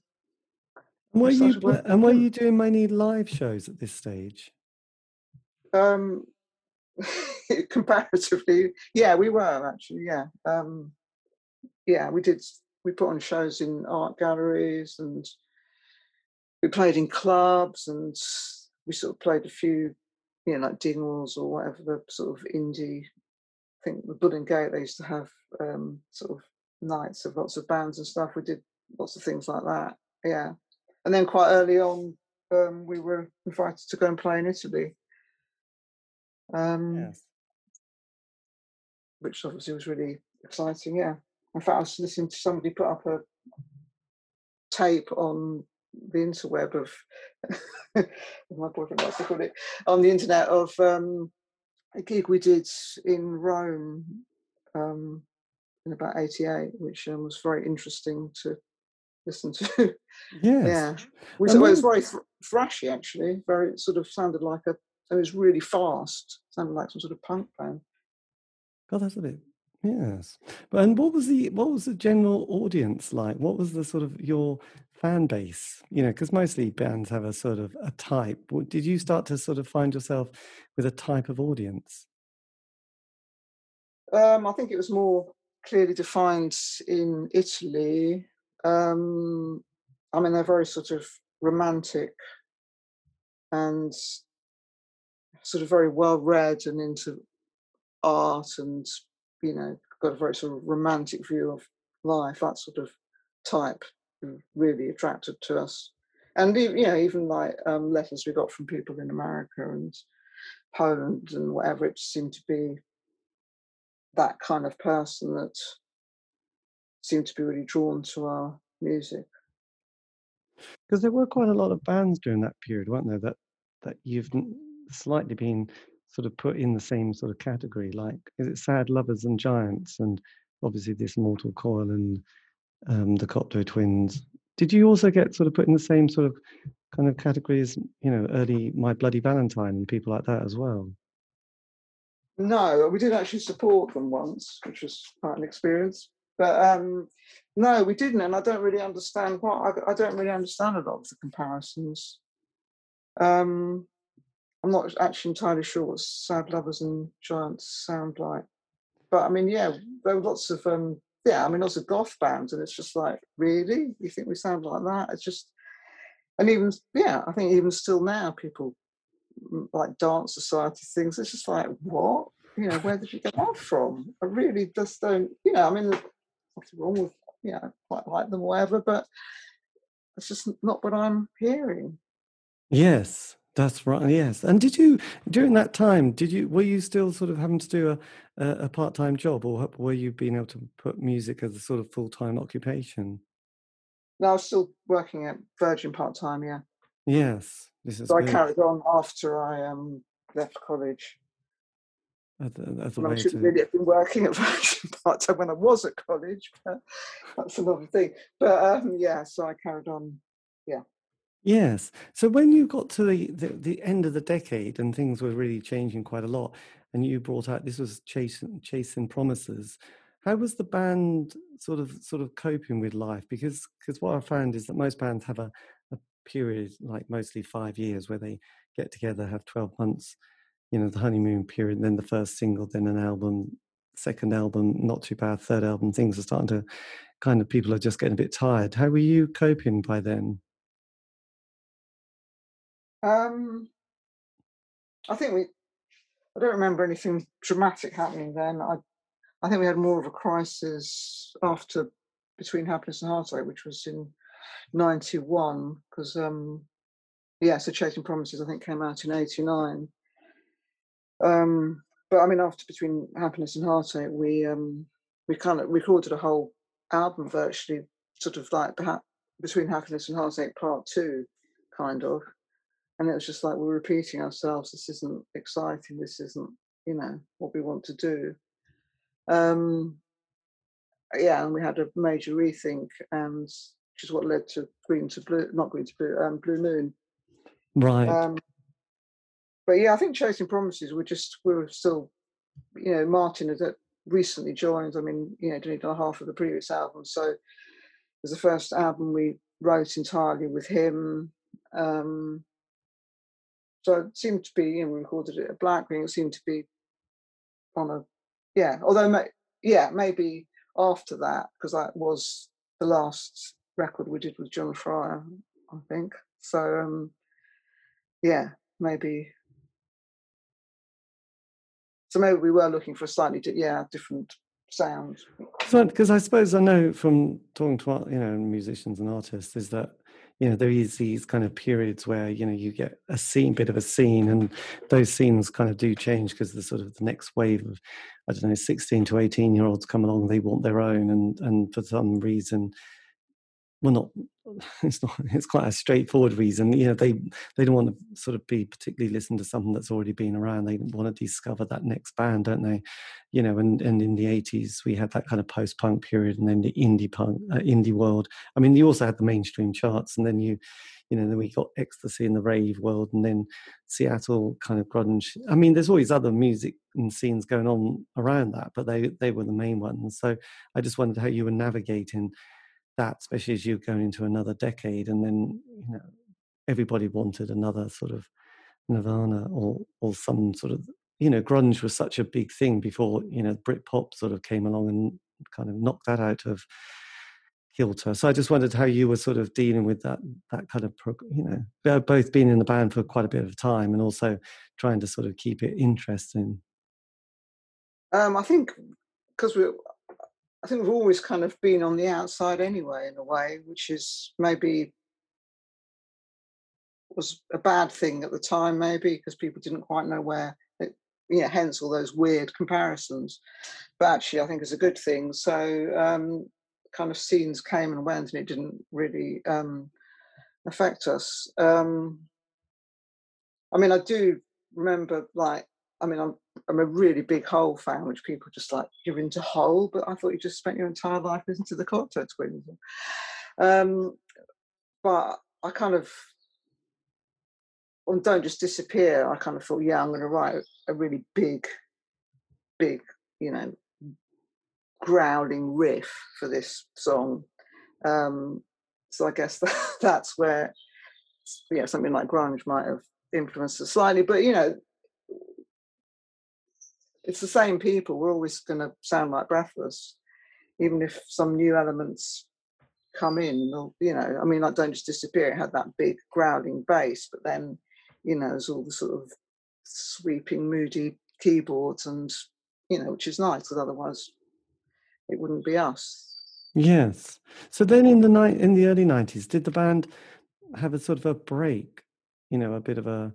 Speaker 2: were you and were you doing many live shows at this stage?
Speaker 3: Um, comparatively, yeah, we were actually, yeah, um, yeah, we did. We put on shows in art galleries and we played in clubs and we sort of played a few, you know, like Dingwalls or whatever the sort of indie. I think the Bull and Gate they used to have um, sort of nights of lots of bands and stuff. We did lots of things like that, yeah. And then quite early on, um, we were invited to go and play in Italy um, yes. which obviously was really exciting. Yeah, in fact, I was listening to somebody put up a tape on the interweb of my boyfriend likes to call it on the internet of um, a gig we did in Rome um, in about '88, which um, was very interesting to listen to.
Speaker 2: Yes.
Speaker 3: yeah, which was very th- thrashy actually. Very sort of sounded like a it was really fast. Sounded like some sort of punk band.
Speaker 2: God, that's a bit yes. But and what was the what was the general audience like? What was the sort of your fan base? You know, because mostly bands have a sort of a type. Did you start to sort of find yourself with a type of audience?
Speaker 3: Um, I think it was more clearly defined in Italy. Um, I mean, they're very sort of romantic and sort of very well read and into art and you know got a very sort of romantic view of life that sort of type really attracted to us. And you know even like um, letters we got from people in america and poland and whatever it seemed to be that kind of person that seemed to be really drawn to our music
Speaker 2: because there were quite a lot of bands during that period weren't there that that you've slightly been sort of put in the same sort of category. Like, is it Sad Lovers and Giants, and obviously this Mortal Coil and um, the Cocteau Twins. Did you also get sort of put in the same sort of kind of categories, you know, early My Bloody Valentine and people like that as well?
Speaker 3: No, we did actually support them once, which was quite an experience. But um, no, we didn't, and I don't really understand what I, I don't really understand a lot of the comparisons. Um, I'm not actually entirely sure what Sad Lovers and Giants sound like. But I mean, yeah, there were lots of um yeah, I mean lots of goth bands and it's just like, really? You think we sound like that? It's just and even yeah, I think even still now people mm, like Danse Society things, it's just like, what? You know, where did you get that from? I really just don't you know, I mean nothing wrong with you know, quite like them or whatever, but it's just not what I'm hearing.
Speaker 2: Yes, that's right. Yes. And did you during that time? Did you were you still sort of having to do a a, part time job, or were you being able to put music as a sort of full time occupation?
Speaker 3: No, I was still working at Virgin part time. Yeah.
Speaker 2: Yes. This is.
Speaker 3: So good. I carried on after I um left college.
Speaker 2: That's,
Speaker 3: I should to... really have been working at Virgin part time when I was at college, but that's another thing. But um, yeah, so I carried on. Yeah.
Speaker 2: Yes. So when you got to the, the, the end of the decade and things were really changing quite a lot, and you brought out this was chasing chasing promises. How was the band sort of sort of coping with life? Because because what I found is that most bands have a, a period like mostly five years where they get together, have twelve months, you know, the honeymoon period, then the first single, then an album, second album, not too bad, third album. Things are starting to kind of people are just getting a bit tired. How were you coping by then?
Speaker 3: Um, I think we. I don't remember anything dramatic happening then. I, I think we had more of a crisis after between happiness and heartache, which was in '91, because um, yeah, so Chasing Promises I think came out in '89. Um, but I mean, after between happiness and heartache, we um, we kind of recorded a whole album virtually, sort of like between happiness and heartache part two, kind of, and it was just like we're repeating ourselves. This isn't exciting. This isn't you know what we want to do. Um, yeah, and we had a major rethink, and which is what led to Green to Blue, not Green to Blue, um, Blue Moon.
Speaker 2: Right.
Speaker 3: Um, but yeah, I think Chasing Promises were just we were still, you know, Martin had uh, recently joined. I mean, you know, didn't done half of the previous album, so it was the first album we wrote entirely with him. Um, so it seemed to be, you know, we recorded it at Blackwing. It seemed to be on a, yeah. Although, yeah, maybe after that because that was the last record we did with John Fryer, I think. So um, yeah, maybe. So maybe we were looking for a slightly di- yeah different sound.
Speaker 2: Because I suppose I know from talking to you know musicians and artists is that you know there is these kind of periods where you know you get a scene bit of a scene and those scenes kind of do change because the sort of the next wave of i don't know 16 to 18 year olds come along they want their own and and for some reason well not it's not it's quite a straightforward reason. You know they they don't want to sort of be particularly listen to something that's already been around. They want to discover that next band don't they? You know and and in the 80s we had that kind of post punk period and then the indie punk uh, indie world. I mean you also had the mainstream charts and then you you know then we got ecstasy in the rave world and then seattle kind of grunge. I mean there's always other music and scenes going on around that but they they were the main ones. So i just wondered how you were navigating that, especially as you're going into another decade, and then you know everybody wanted another sort of Nirvana or or some sort of you know grunge was such a big thing before you know Britpop sort of came along and kind of knocked that out of kilter. So I just wondered how you were sort of dealing with that that kind of you know both being in the band for quite a bit of time and also trying to sort of keep it interesting.
Speaker 3: Um, I think because we I think we've always kind of been on the outside anyway, in a way, which is maybe was a bad thing at the time, maybe because people didn't quite know where. It, yeah, hence all those weird comparisons. But actually, I think it's a good thing. So, um, kind of scenes came and went, and it didn't really um, affect us. Um, I mean, I do remember like I mean, I'm I'm a really big Hole fan, which people just like you're into Hole, but I thought you just spent your entire life listening to the Cocteau Twins. Um, but I kind of on Don't Just Disappear. I kind of thought, yeah, I'm going to write a really big, big, you know, growling riff for this song. Um, so I guess that, that's where, you know, something like grunge might have influenced us slightly. But you know, it's the same people. We're always going to sound like Breathless, even if some new elements come in. Or, you know, I mean, like Don't Just Disappear. It had that big growling bass, but then, you know, there's all the sort of sweeping, moody keyboards, and you know, which is nice because otherwise it wouldn't be us.
Speaker 2: Yes. So then, in the night, in the early '90s, did the band have a sort of a break? You know, a bit of a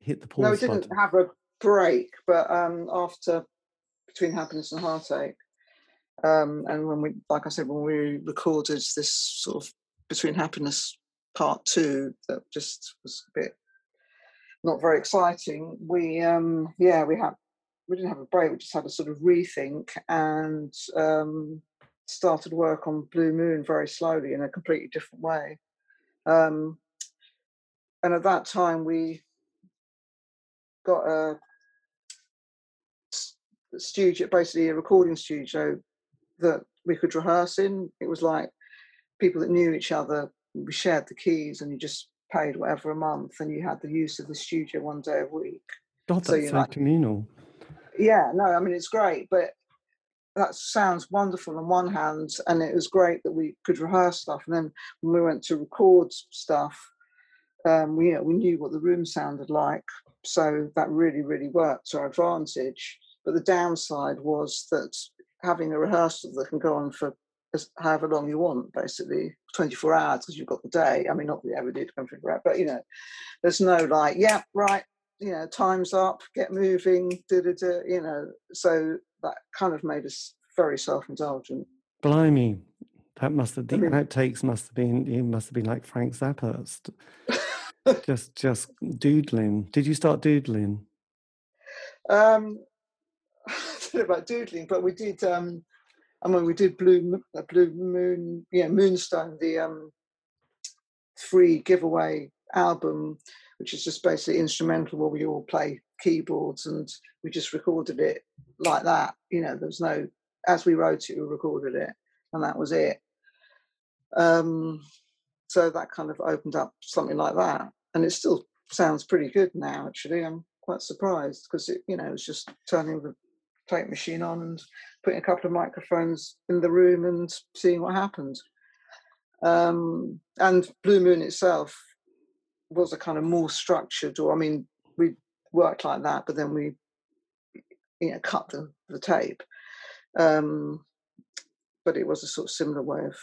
Speaker 2: hit the pause.
Speaker 3: No, we didn't button. have a break, but um, after between happiness and heartache, um, and when we, like I said, when we recorded this sort of between happiness part two, that just was a bit not very exciting. We, um, yeah, we had we didn't have a break. We just had a sort of rethink and um, started work on Blue Moon very slowly in a completely different way. Um, and at that time, we got a studio, basically a recording studio that we could rehearse in. It was like people that knew each other. We shared the keys, and you just paid whatever a month, and you had the use of the studio one day a week.
Speaker 2: God, that's so, so like, communal.
Speaker 3: Yeah, no, I mean it's great, but that sounds wonderful on one hand, and it was great that we could rehearse stuff. And then when we went to record stuff, um, we you know, we knew what the room sounded like, so that really really worked to our advantage. But the downside was that having a rehearsal that can go on for however long you want, basically 24 hours because you've got the day. I mean, not that you ever did 24 hours, but you know, there's no like, yeah, right, you know, time's up, get moving, da da da. You know, so that kind of made us very self-indulgent.
Speaker 2: Blimey, that must have the
Speaker 3: I mean-
Speaker 2: outtakes must have been you must have been like Frank Zappa, st- just just doodling. Did you start doodling?
Speaker 3: Um, I don't know about doodling, but we did. Um, I mean, we did Blue uh, Blue Moon, yeah, Moonstone, the um, free giveaway album, which is just basically instrumental where we all play keyboards, and we just recorded it like that. You know, there's no as we wrote it, we recorded it, and that was it. Um, so that kind of opened up something like that, and it still sounds pretty good now. Actually, I'm quite surprised because it, you know, it's just turning the tape machine on and putting a couple of microphones in the room and seeing what happens. Um, and Blue Moon itself was a kind of more structured, or I mean, we worked like that, but then we, you know, cut the, the tape. Um, but it was a sort of similar way of,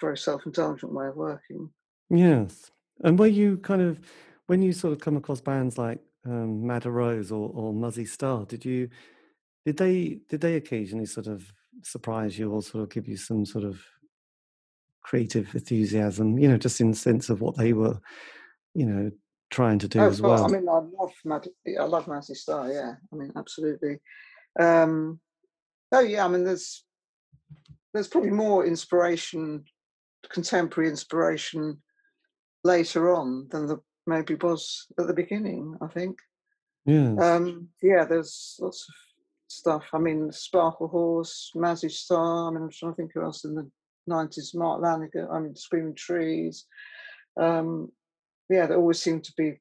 Speaker 3: very self-indulgent way of working.
Speaker 2: Yes. And were you kind of when you sort of come across bands like um, Madder Rose or, or Mazzy Star, did you did they did they occasionally sort of surprise you or sort of give you some sort of creative enthusiasm, you know, just in the sense of what they were, you know, trying to do
Speaker 3: Oh,
Speaker 2: as
Speaker 3: well? I mean, I love Mad. I love Mazzy Star. Yeah, I mean, absolutely. Um, oh yeah, I mean, there's there's probably more inspiration, contemporary inspiration, later on than there maybe was at the beginning. I think.
Speaker 2: yes.
Speaker 3: Um, yeah, there's lots of stuff. I mean, Sparkle Horse, Mazzy Star. I mean, I'm trying to think who else in the '90s. Mark Lanegan. I mean, Screaming Trees. Um, yeah, there always seemed to be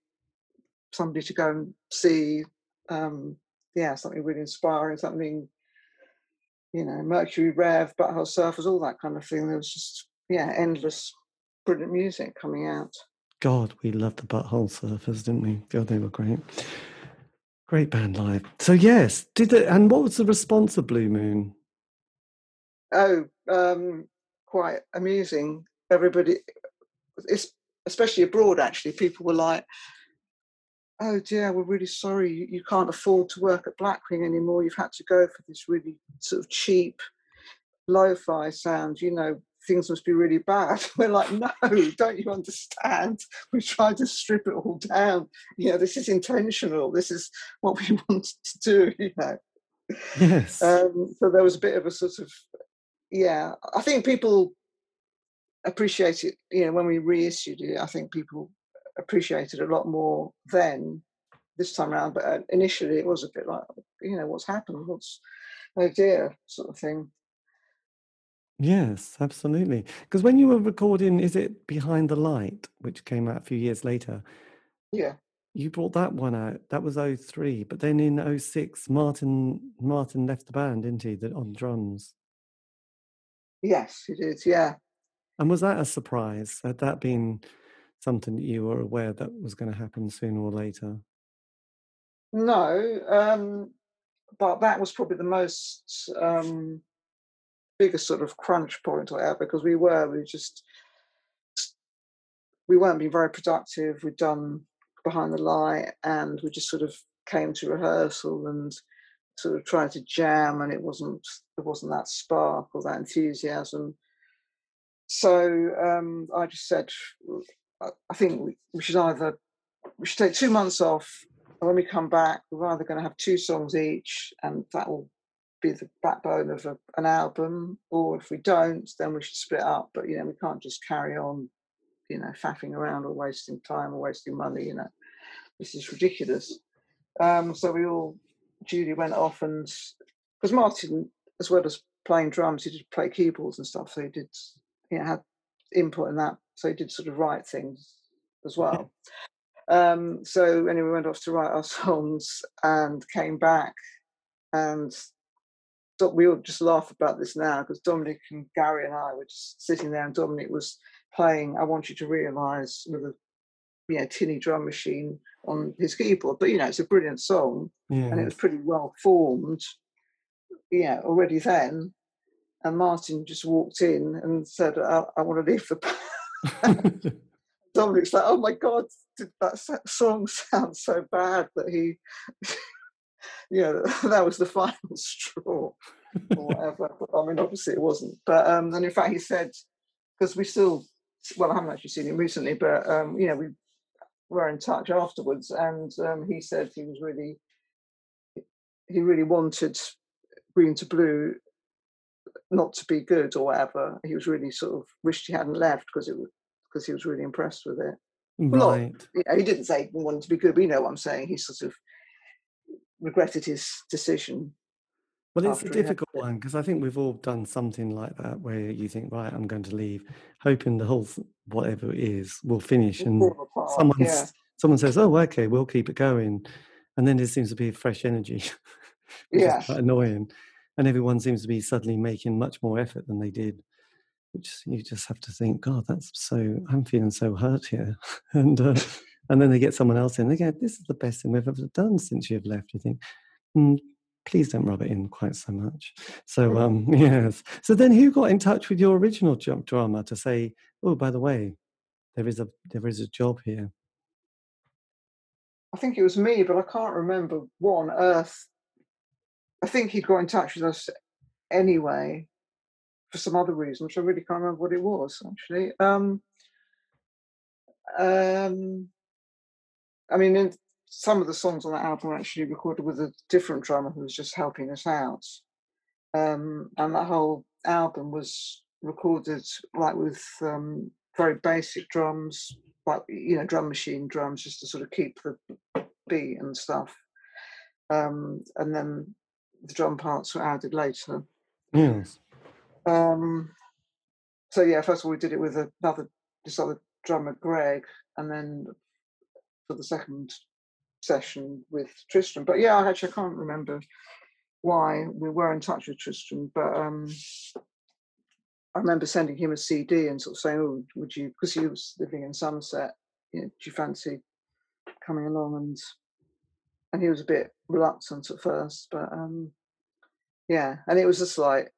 Speaker 3: somebody to go and see. Um, yeah, something really inspiring, something, you know, Mercury Rev, Butthole Surfers, all that kind of thing. There was just, yeah, endless brilliant music coming out.
Speaker 2: God, we loved the Butthole Surfers, didn't we? God, they were great. Great band live. So yes, did it? And what was the response of Blue Moon?
Speaker 3: Oh, um, quite amusing. Everybody, especially abroad, actually, people were like, "Oh dear, we're really sorry. You, you can't afford to work at Blackwing anymore. You've had to go for this really sort of cheap, lo-fi sound. You know, things must be really bad." We're like, "No, don't you understand? We tried to strip it all down. You know, this is intentional. This is what we wanted to do. You know."
Speaker 2: Yes.
Speaker 3: Um, so there was a bit of a sort of, yeah. I think people appreciate it. You know, when we reissued it, I think people appreciated it a lot more then this time around. But uh, initially, it was a bit like, you know, what's happened? What's oh dear, sort of thing.
Speaker 2: Yes, absolutely. Because when you were recording, is it Behind the Light, which came out a few years later?
Speaker 3: Yeah.
Speaker 2: You brought that one out. That was 03. But then in 06, Martin Martin left the band, didn't he? The, on drums.
Speaker 3: Yes, it is. Yeah.
Speaker 2: And was that a surprise? Had that been something that you were aware that was going to happen sooner or later?
Speaker 3: No, um, but that was probably the most um, biggest sort of crunch point or whatever because we were we just we weren't being very productive. We'd done behind the light and we just sort of came to rehearsal and sort of tried to jam and it wasn't there wasn't that spark or that enthusiasm. So um, I just said I I think we, we should either we should take two months off and when we come back we're either going to have two songs each and that will be the backbone of a, an album or if we don't then we should split up but you know we can't just carry on you know faffing around or wasting time or wasting money you know. This is ridiculous. Um so we all julie went off and because martin as well as playing drums he did play keyboards and stuff so he did you know had input in that so he did sort of write things as well. Um so anyway we went off to write our songs and came back and so we all just laugh about this now because Dominic and Gary and I were just sitting there, and Dominic was playing "I Want You to Realize" with a you know tinny drum machine on his keyboard. But you know, it's a brilliant song, and it was pretty well formed, yeah, already then. And Martin just walked in and said, "I, I want to leave the band." Dominic's like, oh my god, did that song sound so bad that he, you know, that was the final straw or whatever. I mean, obviously it wasn't, but um, and in fact he said because we still, well, I haven't actually seen him recently, but um, you know, we were in touch afterwards, and um, he said he was really, he really wanted Green to Blue not to be good or whatever. He was really sort of wished he hadn't left because it was because he was really impressed with it.
Speaker 2: Right.
Speaker 3: Not, you know, he didn't say he wanted to be good, but you know what I'm saying. He sort of regretted his decision.
Speaker 2: Well, it's a difficult one because I think we've all done something like that where you think, right, I'm going to leave, hoping the whole whatever it is will finish, and someone yeah. someone says, "Oh, okay, we'll keep it going," and then there seems to be fresh energy, yeah. annoying, and everyone seems to be suddenly making much more effort than they did which you just have to think, God, that's so. I'm feeling so hurt here, and uh, and then they get someone else in. They go, "This is the best thing we've ever done since you've left." You think, mm, please don't rub it in quite so much. So um, yes. So then, who got in touch with your original jump drama to say, "Oh, by the way, there is a there is a job here"?
Speaker 3: I think it was me, but I can't remember what on earth. I think he got in touch with us anyway for some other reason, which I really can't remember what it was actually. Um, um, I mean, in, some of the songs on that album were actually recorded with a different drummer who was just helping us out. Um, and that whole album was recorded like with um, very basic drums, like you know, drum machine drums, just to sort of keep the beat and stuff. Um, and then the drum parts were added later.
Speaker 2: Yes.
Speaker 3: Um, so yeah, first of all, we did it with another this other drummer, Greg, and then for the second session with Tristram. But yeah, actually, I can't remember why we were in touch with Tristram, but um, I remember sending him a CD and sort of saying, "Oh, would you?" Because he was living in Somerset. You know, do you fancy coming along? And and he was a bit reluctant at first, but um, yeah, and it was just like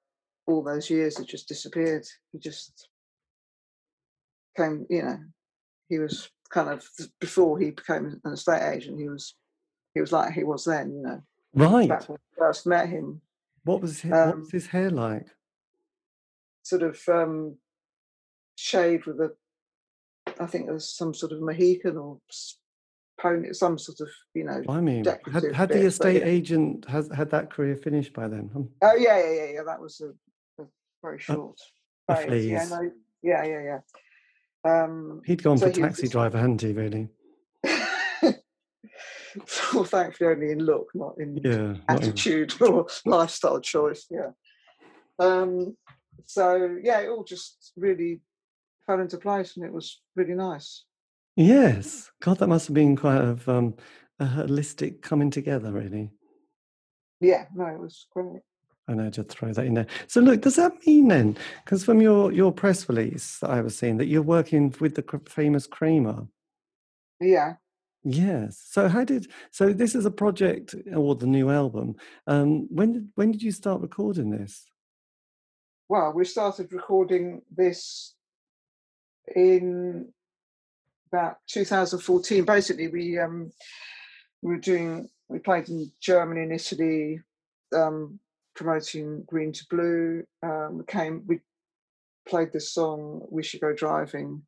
Speaker 3: all those years had just disappeared. He just came, you know, he was kind of before he became an estate agent. He was he was like he was then, you know.
Speaker 2: Right.
Speaker 3: Back when I first met him.
Speaker 2: What was his, um, what was his hair like?
Speaker 3: Sort of um, shaved with a, I think it was some sort of Mohican or pony, some sort of, you know.
Speaker 2: I mean, had, had bit, the estate agent has had that career finished by then?
Speaker 3: Oh yeah, yeah, yeah, yeah. That was a, very short.
Speaker 2: Uh, yeah,
Speaker 3: no, yeah, yeah, yeah. Um,
Speaker 2: He'd gone so for taxi driver, hadn't he? Really?
Speaker 3: well, thankfully, only in look, not in
Speaker 2: yeah,
Speaker 3: attitude not in... or lifestyle choice. Yeah. Um, so yeah, it all just really fell into place, and it was really nice.
Speaker 2: Yes, God, that must have been quite a, um, a holistic coming together, really.
Speaker 3: Yeah, no, it was great.
Speaker 2: I know to throw that in there. So, look, does that mean then, because from your your press release that I was seeing, that you're working with the famous Kramer?
Speaker 3: Yeah.
Speaker 2: Yes. So, how did so this is a project or the new album? Um, when did when did you start recording this?
Speaker 3: Well, we started recording this in about 2014. Basically, we um, we were doing we played in Germany and Italy. Um, promoting Green to Blue. Um, we came, we played this song, We Should Go Driving,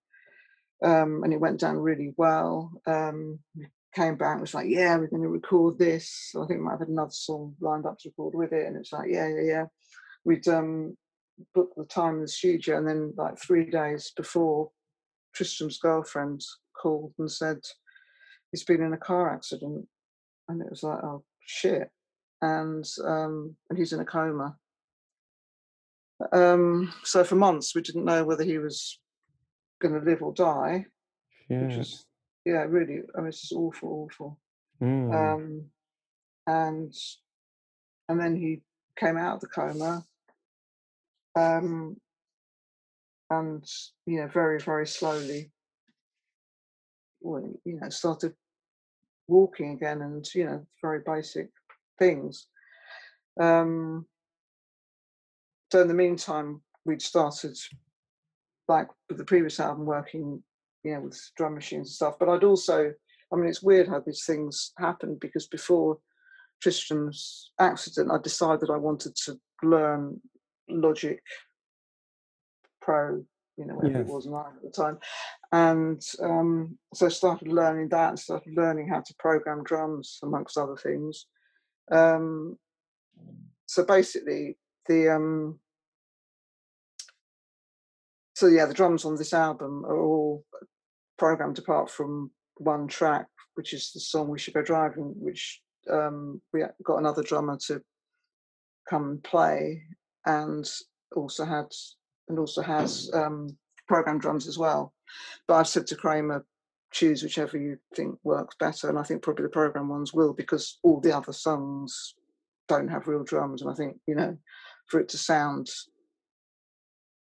Speaker 3: um, and it went down really well. Um, came back, was like, yeah, we're going to record this. I think we might have had another song lined up to record with it, and it's like, yeah, yeah, yeah. We'd um, booked the time in the studio, and then like three days before, Tristram's girlfriend called and said he's been in a car accident, and it was like, oh shit and um, and he's in a coma. Um, so for months we didn't know whether he was going to live or die,
Speaker 2: yeah.
Speaker 3: which is yeah, really. I mean, it's just awful, awful.
Speaker 2: Mm.
Speaker 3: Um, and and then he came out of the coma, um, and you know, very very slowly, well, you know, started walking again, and you know, very basic things. Um, so in the meantime, we'd started, like with the previous album, working you know, with drum machines and stuff. But I'd also, I mean, it's weird how these things happen because before Tristram's accident, I decided I wanted to learn Logic Pro, you know, whatever
Speaker 2: Yes.
Speaker 3: it was nine at the time. And um, so I started learning that and started learning how to program drums, amongst other things. Um, so basically, the um, so yeah, the drums on this album are all programmed apart from one track, which is the song "We Should Go Driving," which um, we got another drummer to come and play, and also had and also has um, programmed drums as well. But I've said to Kramer, choose whichever you think works better, and I think probably the program ones will because all the other songs don't have real drums, and I think you know for it to sound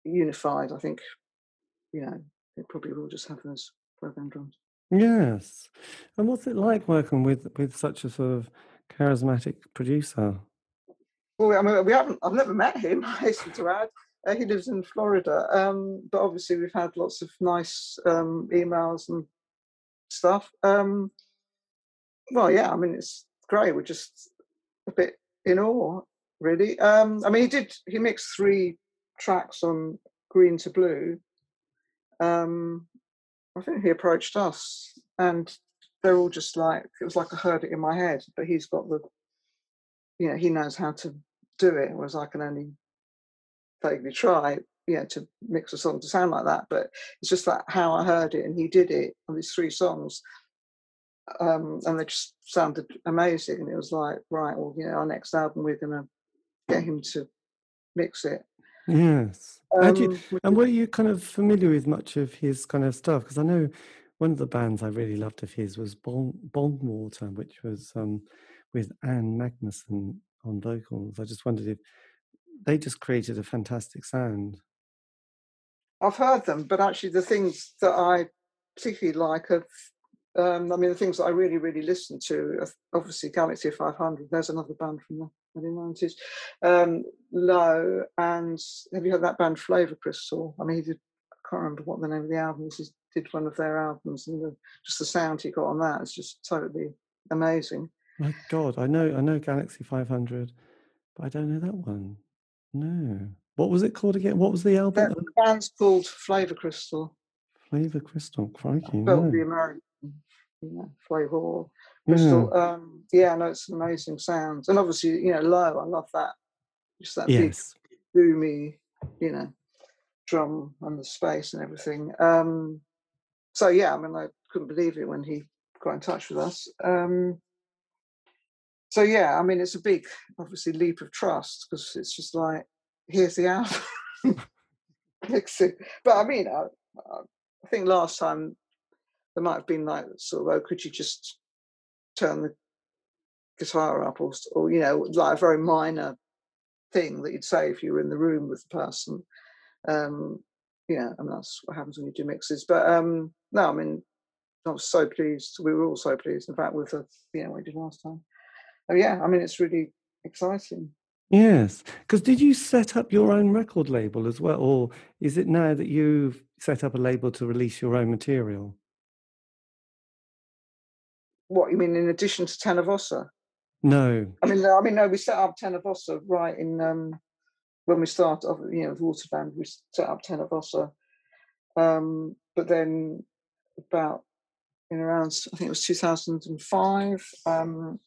Speaker 3: unified, I think you know it probably will just have those program drums.
Speaker 2: Yes. And what's it like working with with such a sort of charismatic producer?
Speaker 3: Well, I mean, we haven't. I've never met him. I hasten to add. Uh, he lives in Florida, um, but obviously we've had lots of nice um, emails and stuff. Um, well, yeah, I mean it's great. We're just a bit in awe, really. Um, I mean, he did. He mixed three tracks on Green to Blue. Um, I think he approached us, and they're all just like it was like I heard it in my head, but he's got the, you know, he knows how to do it, whereas I can only vaguely try, you know, to mix a song to sound like that. But it's just like how I heard it, and he did it on these three songs, um, and they just sounded amazing. And it was like, right, well, you know, our next album we're gonna get him to mix it.
Speaker 2: Yes. Do you,
Speaker 3: Um,
Speaker 2: and were you kind of familiar with much of his kind of stuff? Because I know one of the bands I really loved of his was Bon Bongwater, which was um, with Ann Magnuson on vocals. I just wondered if they just created a fantastic sound.
Speaker 3: I've heard them, but actually the things that I particularly like are, um, I mean, the things that I really, really listen to, obviously Galaxy 500. There's another band from the early 90s. Um, Low, and have you heard that band Flavor Crystal? I mean, he did, I can't remember what the name of the album is. He did one of their albums, and the, just the sound he got on that is just totally amazing.
Speaker 2: My God, I know I know Galaxy 500, but I don't know that one. No. What was it called again? What was the album?
Speaker 3: The band's called Flavor Crystal,
Speaker 2: Flavor Crystal. Crikey.
Speaker 3: spelled the American, know, flavor.
Speaker 2: Yeah.
Speaker 3: Crystal. Um, yeah, no, it's an amazing sounds, and obviously, you know, low. I love that. Just that
Speaker 2: Yes.
Speaker 3: big, boomy, you know, drum and the space and everything. Um, so yeah, I mean, I couldn't believe it when he got in touch with us. Um, so yeah, I mean, it's a big, obviously, leap of trust because it's just like, here's the album. Mix it. But I mean, I, I think last time there might have been like sort of, oh, could you just turn the guitar up or, or you know, like a very minor thing that you'd say if you were in the room with the person. Um, yeah, and that's what happens when you do mixes. But um, no, I mean, I was so pleased. We were all so pleased, in fact, with the you know what we did last time. Oh yeah, I mean, it's really exciting.
Speaker 2: Yes. Because did you set up your own record label as well? Or is it now that you've set up a label to release your own material?
Speaker 3: What you mean? In addition to Tenor Vossa,
Speaker 2: No.
Speaker 3: I mean, I mean, no, we set up Tenor Vossa right in um, when we started, off, you know, with Waterband, we set up Tenor Vossa. Um, but then about in around, I think it was 2005, um,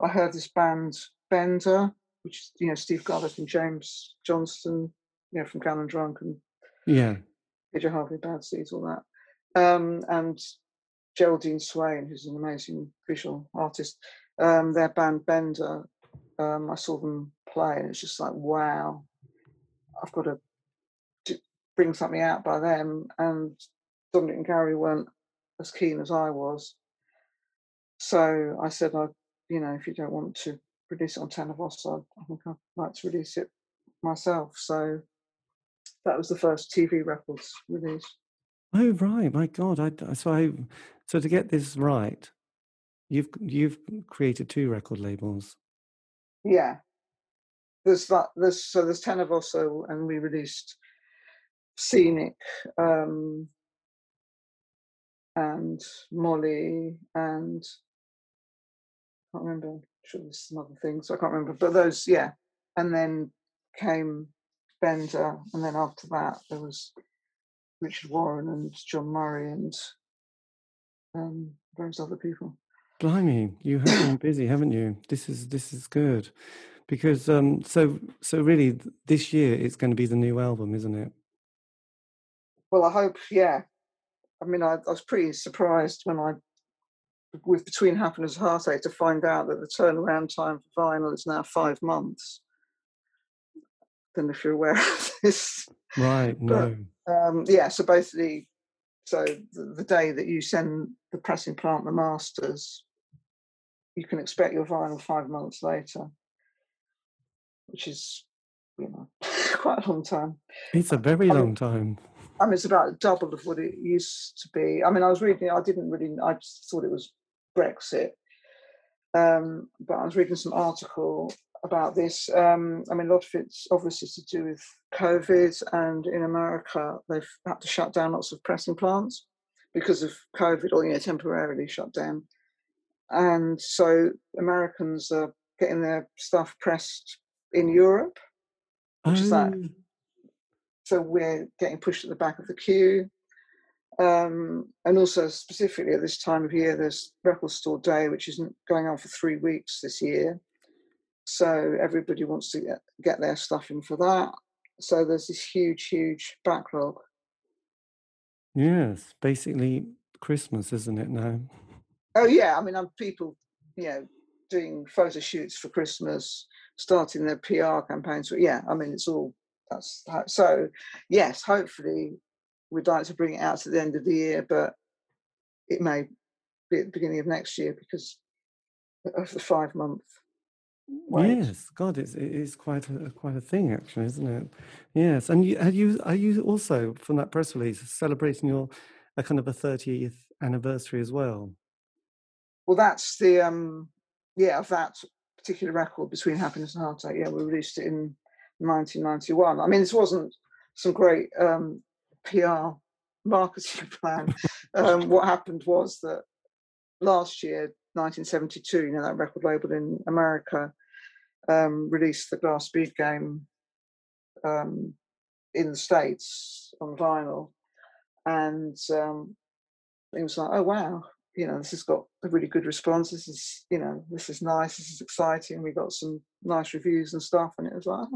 Speaker 3: I heard this band Bender, which is, you know, Steve Goddard and James Johnston, you know, from Gallon Drunk and
Speaker 2: Yeah.
Speaker 3: Peter Harvey Bad Seeds, all that. Um, and Geraldine Swayne, who's an amazing visual artist, um, their band Bender, um, I saw them play and it's just like, wow, I've got to d- bring something out by them. And Dominic and Gary weren't as keen as I was. So I said, I, you know, if you don't want to release it on Tenor Vossa, I think I'd like to release it myself. So that was the first TV records release.
Speaker 2: Oh right, my God! I, I- so I so to get this right, you've you've created two record labels.
Speaker 3: Yeah. There's that there's so there's ten of us so and we released Scenic um and Molly and I can't remember. Sure there's some other things I can't remember, but those, yeah. And then came Bender, and then after that there was Richard Warren and John Murray and um, various other people.
Speaker 2: Blimey, you have been busy, haven't you? This is this is good because um, so so really this year it's going to be the new album, isn't it?
Speaker 3: Well, I hope, yeah. I mean, I, I was pretty surprised when I, with Between Happiness and Heartache, to find out that the turnaround time for vinyl is now five months. Don't know if you're aware of this.
Speaker 2: Right, no.
Speaker 3: But, um, yeah, so basically, so the, the day that you send the pressing plant the masters, you can expect your vinyl five months later, which is, you know, quite a long time.
Speaker 2: It's a very I long mean, time.
Speaker 3: I mean, it's about double of what it used to be. I mean, I was reading, I didn't really, I just thought it was Brexit. Um, but I was reading some article about this. Um, I mean, a lot of it's obviously to do with COVID, and in America, they've had to shut down lots of pressing plants because of COVID, or you know, temporarily shut down. And so Americans are getting their stuff pressed in Europe, which is that oh so we're getting pushed at the back of the queue. Um, and also specifically at this time of year, there's Record Store Day, which isn't going on for three weeks this year. So everybody wants to get, get their stuff in for that. So there's this huge, huge backlog.
Speaker 2: Yes, basically Christmas, isn't it now?
Speaker 3: Oh yeah, I mean, I'm people, you know, doing photo shoots for Christmas, starting their PR campaigns. But yeah, I mean, it's all that's so. Yes, hopefully, we'd like to bring it out to the end of the year, but it may be at the beginning of next year because of the five month. Wait.
Speaker 2: Yes, God, it's it is quite a quite a thing, actually, isn't it? Yes, and you are you are you also from that press release celebrating your a kind of a thirtieth anniversary as well?
Speaker 3: Well, that's the um yeah of that particular record between happiness and heartache. Yeah, we released it in 1991. I mean, this wasn't some great um, PR marketing plan. um, what happened was that last year, 1972, you know, that record label in America um, released the Glass Bead Game um, in the States on vinyl. And um, it was like, oh, wow, you know, this has got a really good response. This is, you know, this is nice. This is exciting. We got some nice reviews and stuff. And it was like,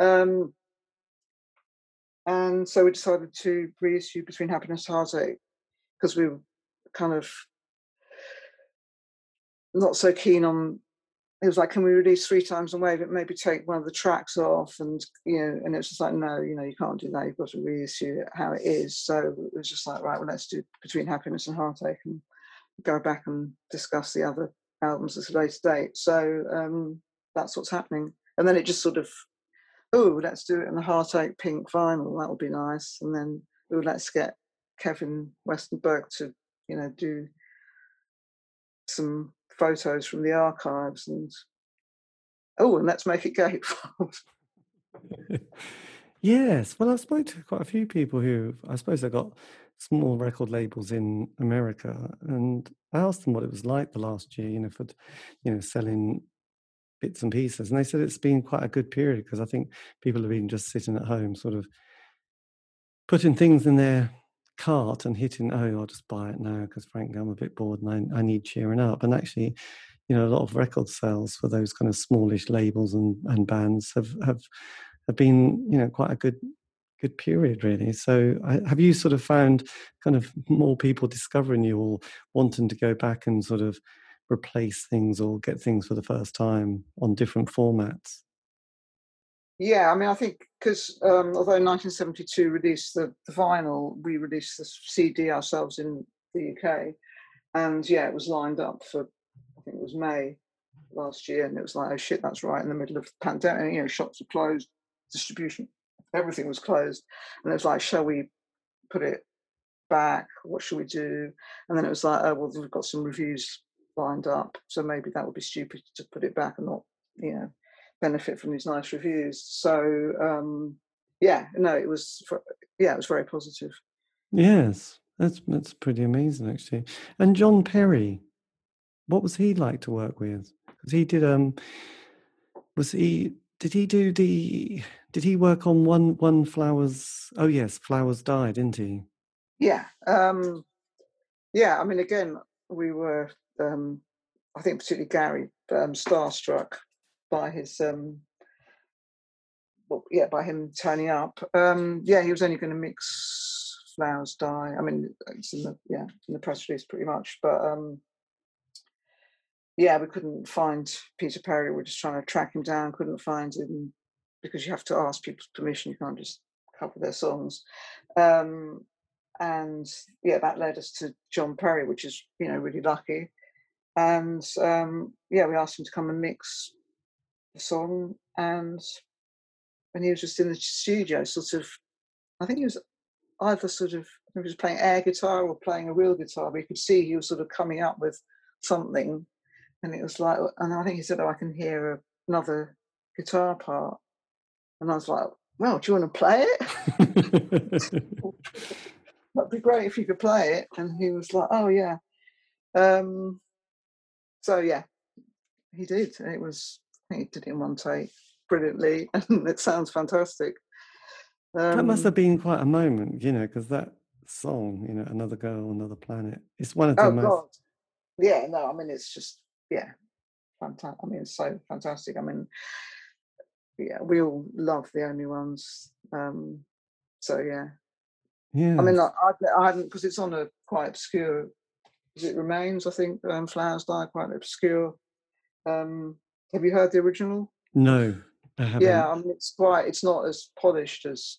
Speaker 3: oh. And so we decided to reissue Between Happiness and Heartache because we were kind of not so keen on. It was like, can we release three times on wave? It maybe take one of the tracks off, and you know, and it was just like, no, you know, you can't do that. You've got to reissue it how it is. So it was just like, right, well, let's do Between Happiness and Heartache, and go back and discuss the other albums at a later date. So um, that's what's happening. And then it just sort of, oh, let's do it in the Heartache pink vinyl. That would be nice. And then, oh, let's get Kevin Westenberg to, you know, do some photos from the archives and oh, and let's make it gatefold.
Speaker 2: yes. Well, I spoke to quite a few people who I suppose they got small record labels in America, and I asked them what it was like the last year, you know, for you know selling bits and pieces, and they said it's been quite a good period because I think people have been just sitting at home, sort of putting things in their cart and hitting, oh, I'll just buy it now because frankly I'm a bit bored and I, I need cheering up. And actually, you know, a lot of record sales for those kind of smallish labels and, and bands have, have have been, you know, quite a good good period really so have you sort of found kind of more people discovering you or wanting to go back and sort of replace things or get things for the first time on different formats
Speaker 3: yeah i mean i think because um, although 1972 released the, the vinyl we released the cd ourselves in the uk and yeah it was lined up for i think it was may last year and it was like oh shit that's right in the middle of the pandemic you know shops were closed distribution everything was closed. And it was like, shall we put it back? What should we do? And then it was like, oh, well, we've got some reviews lined up. So maybe that would be stupid to put it back and not, you know, benefit from these nice reviews. So, um, yeah, no, it was, yeah, it was very positive.
Speaker 2: Yes. That's that's pretty amazing, actually. And John Perry, what was he like to work with? Because he did um, was he did he do the did he work on one one flowers? Oh yes, flowers died, didn't he?
Speaker 3: Yeah, um, yeah. I mean, again, we were um, I think particularly Gary um, starstruck by his um, well, yeah, by him turning up. Um, yeah, he was only going to mix flowers die. I mean, it's in the yeah in the press release pretty much, but um, yeah, we couldn't find Peter Perrett. We're just trying to track him down. Couldn't find him because you have to ask people's permission. You can't just cover their songs. Um, and yeah, that led us to John Perry, which is you know really lucky. And um, yeah, we asked him to come and mix the song, and and he was just in the studio, sort of. I think he was either sort of he was playing air guitar or playing a real guitar, but you could see he was sort of coming up with something, and it was like, and I think he said, "Oh, I can hear another guitar part," and I was like, "Well, do you want to play it?" That'd be great if you could play it. And he was like, "Oh yeah." Um, so yeah, he did. It was he did it in one take brilliantly, and it sounds fantastic.
Speaker 2: that must
Speaker 3: Um,
Speaker 2: have been quite a moment, you know, because that song, you know, "Another Girl, Another Planet," it's one of the
Speaker 3: oh
Speaker 2: most.
Speaker 3: God, yeah. No, I mean it's just yeah, fantastic. I mean it's so fantastic. I mean, yeah, we all love the only ones. Um, so yeah,
Speaker 2: Yeah,
Speaker 3: I mean, like, I, I haven't because it's on a quite obscure. As it remains, I think um, Flowers Die quite obscure. Um, have you heard the original?
Speaker 2: no, I haven't.
Speaker 3: Yeah, I mean, it's quite. It's not as polished as,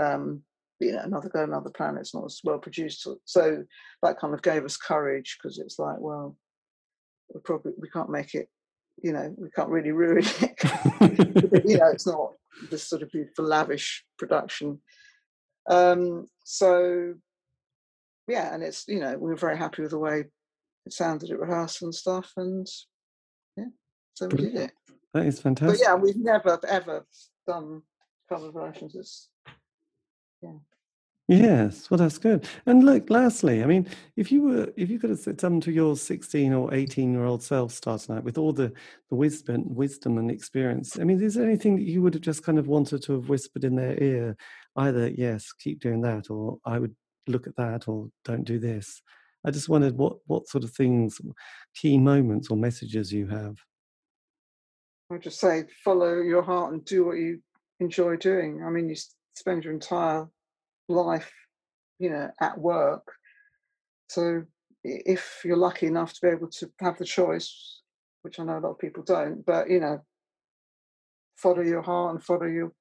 Speaker 3: um, you know, another go, another planet. It's not as well produced. So, so that kind of gave us courage because it's like, well, we probably we can't make it. You know, we can't really ruin it. you know, it's not this sort of beautiful, lavish production. Um, so yeah, and it's you know we were very happy with the way it sounded at rehearsal and stuff, and yeah, so we did it.
Speaker 2: that is
Speaker 3: But
Speaker 2: fantastic.
Speaker 3: yeah, we've never ever done cover versions. It's
Speaker 2: Yes, well, that's good. And look, lastly, I mean, if you were, if you could have said something to your sixteen or eighteen-year-old self starting out with all the the wisdom, wisdom and experience, I mean, is there anything that you would have just kind of wanted to have whispered in their ear, either yes, keep doing that, or I would look at that, or don't do this? I just wondered what what sort of things, key moments or messages you have.
Speaker 3: I just say follow your heart and do what you enjoy doing. I mean, you spend your entire life, you know, at work. So if you're lucky enough to be able to have the choice, which I know a lot of people don't, but you know, follow your heart and follow your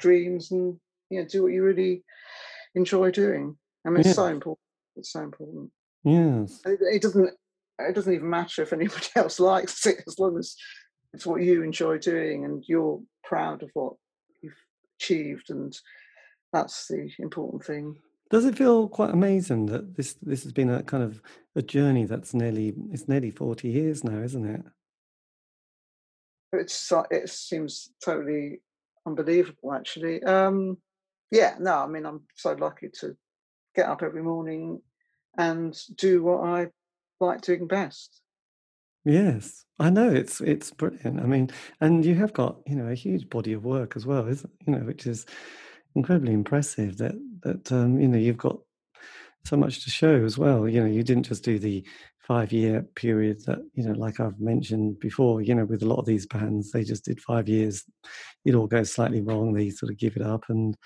Speaker 3: dreams and you know, do what you really enjoy doing. I mean,
Speaker 2: Yeah.
Speaker 3: it's so important. It's so important.
Speaker 2: Yes.
Speaker 3: it, it doesn't it doesn't even matter if anybody else likes it as long as it's what you enjoy doing and you're proud of what you've achieved and that's the important thing
Speaker 2: Does it feel quite amazing that this this has been a kind of a journey that's nearly it's nearly forty years now, isn't it?
Speaker 3: it's it seems totally unbelievable actually um yeah no i mean i'm so lucky to get up every morning and do what i like doing best
Speaker 2: Yes, I know it's it's brilliant. I mean, and you have got you know a huge body of work as well, isn't you know, which is incredibly impressive. That that um, you know you've got so much to show as well. You know, you didn't just do the five year period that you know, like I've mentioned before. You know, with a lot of these bands, they just did five years. It all goes slightly wrong. They sort of give it up, and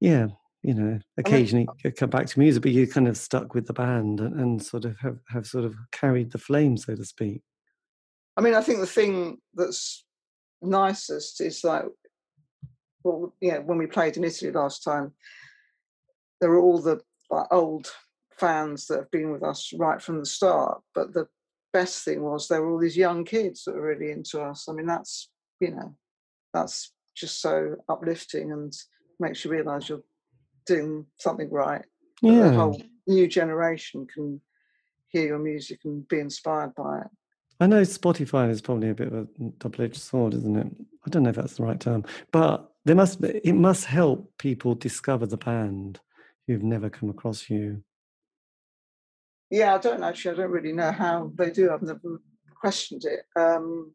Speaker 2: yeah, you know, occasionally you come back to music, but you're kind of stuck with the band and, and sort of have, have sort of carried the flame, so to speak.
Speaker 3: I mean, I think the thing that's nicest is like, well, yeah, when we played in Italy last time, there were all the like, old fans that have been with us right from the start. But the best thing was there were all these young kids that were really into us. I mean, that's you know, that's just so uplifting and makes you realise you're doing something right.
Speaker 2: Yeah.
Speaker 3: The whole new generation can hear your music and be inspired by it.
Speaker 2: I know Spotify is probably a bit of a double-edged sword, isn't it? I don't know if that's the right term, but there must be, it must help people discover the band. who've never come across you?
Speaker 3: Yeah, I don't actually. I don't really know how they do. I've never questioned it. Um,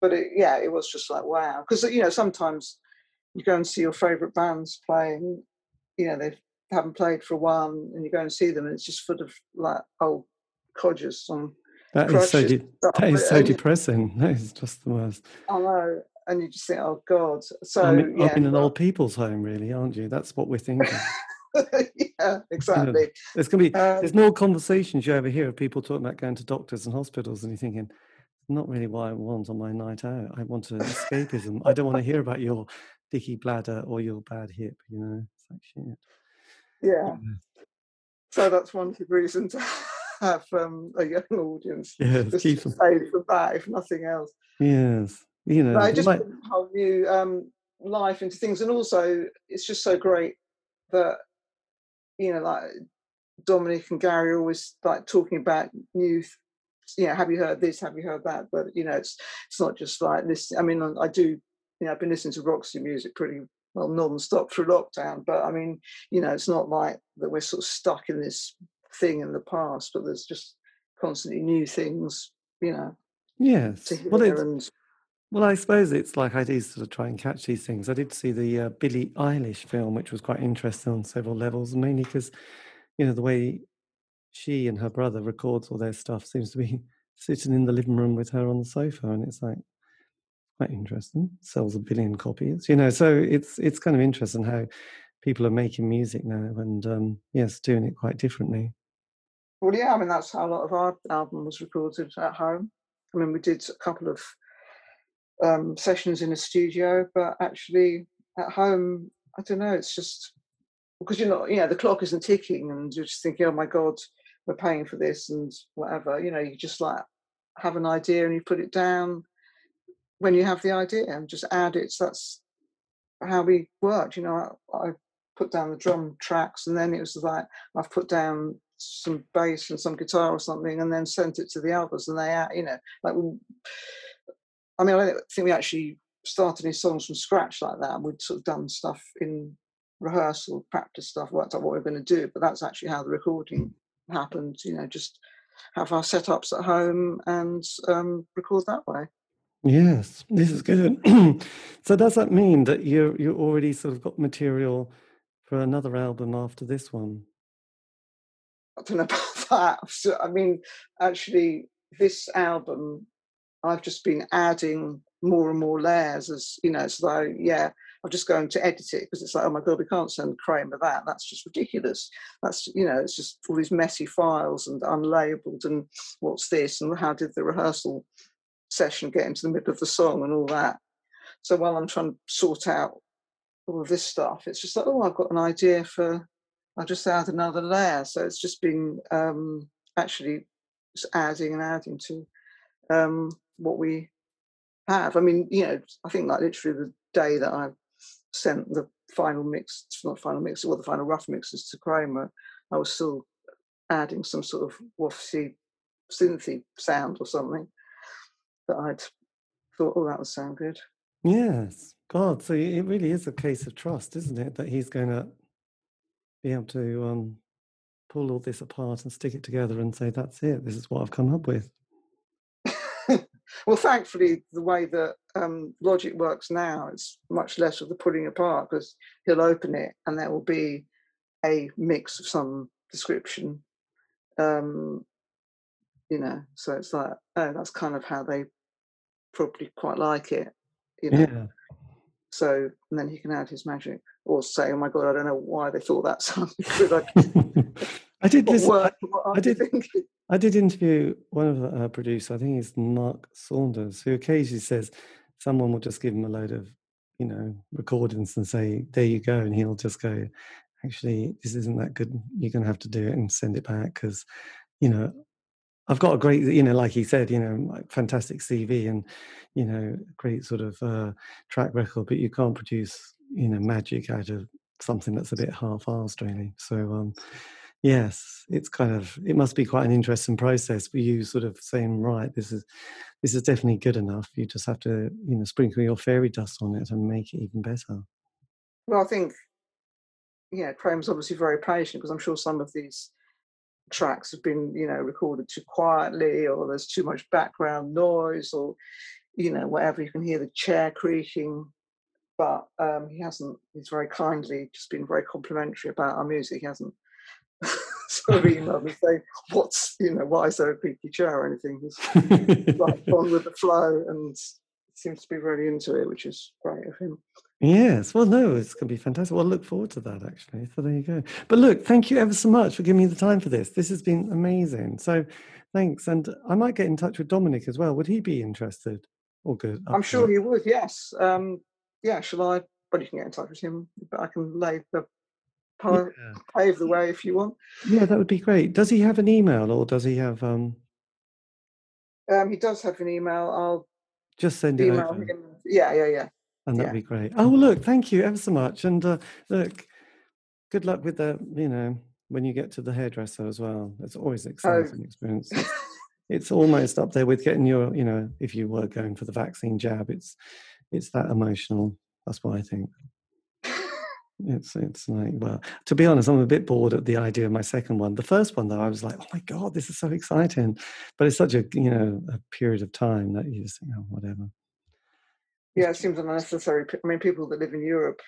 Speaker 3: but it, yeah, it was just like wow. Because you know sometimes you go and see your favourite bands playing. You know they haven't played for a while, and you go and see them, and it's just full of like old codgers on.
Speaker 2: That is so. De- that is so depressing. That is just the worst.
Speaker 3: I know, and you just think, oh God. So
Speaker 2: I mean,
Speaker 3: yeah,
Speaker 2: I'm in an old people's home, really, aren't you? That's what we're thinking.
Speaker 3: yeah, exactly. Know,
Speaker 2: there's going to be um, there's more conversations you ever hear of people talking about going to doctors and hospitals, and you're thinking, not really what I want on my night out. I want to escapism. I don't want to hear about your dicky bladder or your bad hip. You know, it's like shit.
Speaker 3: Yeah. yeah. So that's one good reason to have um, a young audience.
Speaker 2: Yes,
Speaker 3: just keep them. for that, if nothing else.
Speaker 2: Yes, you know,
Speaker 3: I just might... put a whole new um, life into things, and also it's just so great that you know, like Dominic and Gary are always like talking about new you know, have you heard this? Have you heard that? But you know, it's it's not just like this. I mean, I do. You know, I've been listening to Roxy music pretty well non-stop through lockdown. But I mean, you know, it's not like that we're sort of stuck in this thing in the past. But there's just constantly new things. You know.
Speaker 2: Yes. well, and, well, I suppose it's like I do sort of try and catch these things. I did see the uh, Billie Eilish film, which was quite interesting on several levels, mainly because you know the way she and her brother records all their stuff seems to be sitting in the living room with her on the sofa and it's like quite interesting sells a billion copies you know so it's it's kind of interesting how people are making music now and um yes doing it quite differently
Speaker 3: well yeah i mean that's how a lot of our album was recorded at home i mean we did a couple of um sessions in a studio but actually at home i don't know it's just because you're not, you know, the clock isn't ticking and you're just thinking, oh my God, we're paying for this and whatever. You know, you just like have an idea and you put it down when you have the idea and just add it. So that's how we worked. You know, I, I put down the drum tracks and then it was like I've put down some bass and some guitar or something and then sent it to the others and they, you know, like, I mean, I don't think we actually started any songs from scratch like that. We'd sort of done stuff in rehearsal, practice stuff, worked out what we are going to do. But that's actually how the recording happened. You know, just have our setups at home and um, record that way.
Speaker 2: Yes, this is good. so does that mean that you you already sort of got material for another album after this one?
Speaker 3: I don't know about that. So, I mean, actually, this album, I've just been adding more and more layers as you know. So yeah, I'm just going to edit it because it's like, oh my god, we can't send Kramer that. That's just ridiculous. That's you know, it's just all these messy files and unlabeled and what's this and how did the rehearsal session get into the middle of the song and all that. So while I'm trying to sort out all of this stuff, it's just like, oh, I've got an idea for. I'll just add another layer. So it's just been um, actually just adding and adding to um, what we have. I mean, you know, I think like literally the day that I sent the final mix, not final mix, or the final rough mixes to Kramer, I was still adding some sort of wafty synthy sound or something that I'd thought, oh, that would sound good.
Speaker 2: Yes, God. So it really is a case of trust, isn't it? That he's going to be able to um, pull all this apart and stick it together and say, that's it. This is what I've come up with.
Speaker 3: well, thankfully, the way that um, Logic works now, it's much less of the pulling apart because he'll open it and there will be a mix of some description. Um, you know, so it's like, oh, that's kind of how they probably quite like it. You know. Yeah. So and then he can add his magic or say, "Oh my god, I don't know why they thought that sounded good."
Speaker 2: I did listen. I, I did. Thinking? I did interview one of the uh, producers. I think it's Mark Saunders, who occasionally says someone will just give him a load of, you know, recordings and say, "There you go," and he'll just go, "Actually, this isn't that good. You're going to have to do it and send it back because, you know, I've got a great, you know, like he said, you know, like fantastic CV and, you know, great sort of uh, track record, but you can't produce, you know, magic out of something that's a bit half-assed, really. So." um Yes, it's kind of it must be quite an interesting process for you sort of saying, right, this is this is definitely good enough. You just have to, you know, sprinkle your fairy dust on it and make it even better.
Speaker 3: Well, I think yeah, Kramer's obviously very patient because I'm sure some of these tracks have been, you know, recorded too quietly or there's too much background noise or, you know, whatever. You can hear the chair creaking. But um, he hasn't, he's very kindly just been very complimentary about our music. He hasn't sort of emailed me saying, what's, you know, why is there a creaky chair or anything? He's like on with the flow and seems to be really into it, which is great of him.
Speaker 2: Yes, well, no, it's going to be fantastic. Well, I look forward to that actually. So there you go. But look, thank you ever so much for giving me the time for this. This has been amazing. So thanks. And I might get in touch with Dominic as well. Would he be interested? Or good?
Speaker 3: I'm sure he would, yes. Um, yeah, shall I? But you can get in touch with him, but I can lay the yeah. pave the way if you want.
Speaker 2: Yeah, that would be great. Does he have an email or does he have um
Speaker 3: um he does have an email. I'll
Speaker 2: just send it over. him.
Speaker 3: Yeah, yeah, yeah
Speaker 2: and that'd
Speaker 3: yeah.
Speaker 2: be great. Oh, look, thank you ever so much. And uh, look, good luck with the, you know, when you get to the hairdresser as well. It's always an oh. exciting oh. experience. It's, it's, almost up there with getting your, you know, if you were going for the vaccine jab, it's it's that emotional. That's what I think. It's it's like well, to be honest, I'm a bit bored at the idea of my second one. The first one though, I was like, oh my god, this is so exciting, but it's such a you know a period of time that you just think, oh whatever.
Speaker 3: Yeah, it seems unnecessary. I mean, people that live in Europe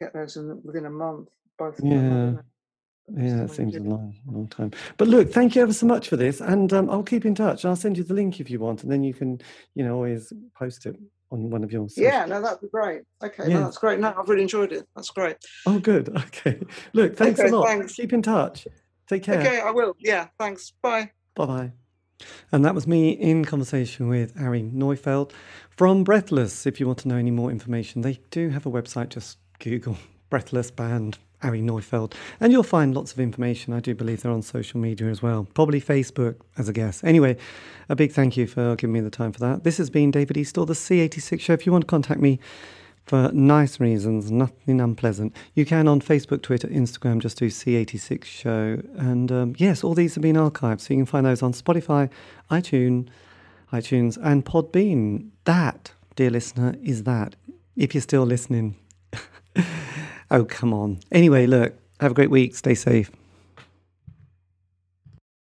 Speaker 3: get those in, within a month. Both.
Speaker 2: Yeah. Yeah, it seems a long, long time. But look, thank you ever so much for this, and um, I'll keep in touch. I'll send you the link if you want, and then you can, you know, always post it on one of your.
Speaker 3: Yeah, no, that'd be great. Okay, yeah. no, that's great. No, I've really enjoyed it. That's great.
Speaker 2: Oh, good. Okay. Look, thanks okay, a lot. Thanks. Keep in touch. Take care.
Speaker 3: Okay, I will. Yeah, thanks. Bye.
Speaker 2: Bye bye. And that was me in conversation with Ari Neufeld from Breathless. If you want to know any more information, they do have a website. Just Google Breathless Band Ari Neufeld, and you'll find lots of information. I do believe they're on social media as well, probably Facebook as a guess. Anyway, a big thank you for giving me the time for that. This has been David Eastaugh, the C86 Show. If you want to contact me, for nice reasons, nothing unpleasant. You can on Facebook, Twitter, Instagram, just do C86 Show. And um, yes, all these have been archived, so you can find those on Spotify, iTunes, iTunes, and Podbean. That, dear listener, is that. If you're still listening. oh, come on. Anyway, look, have a great week. Stay safe.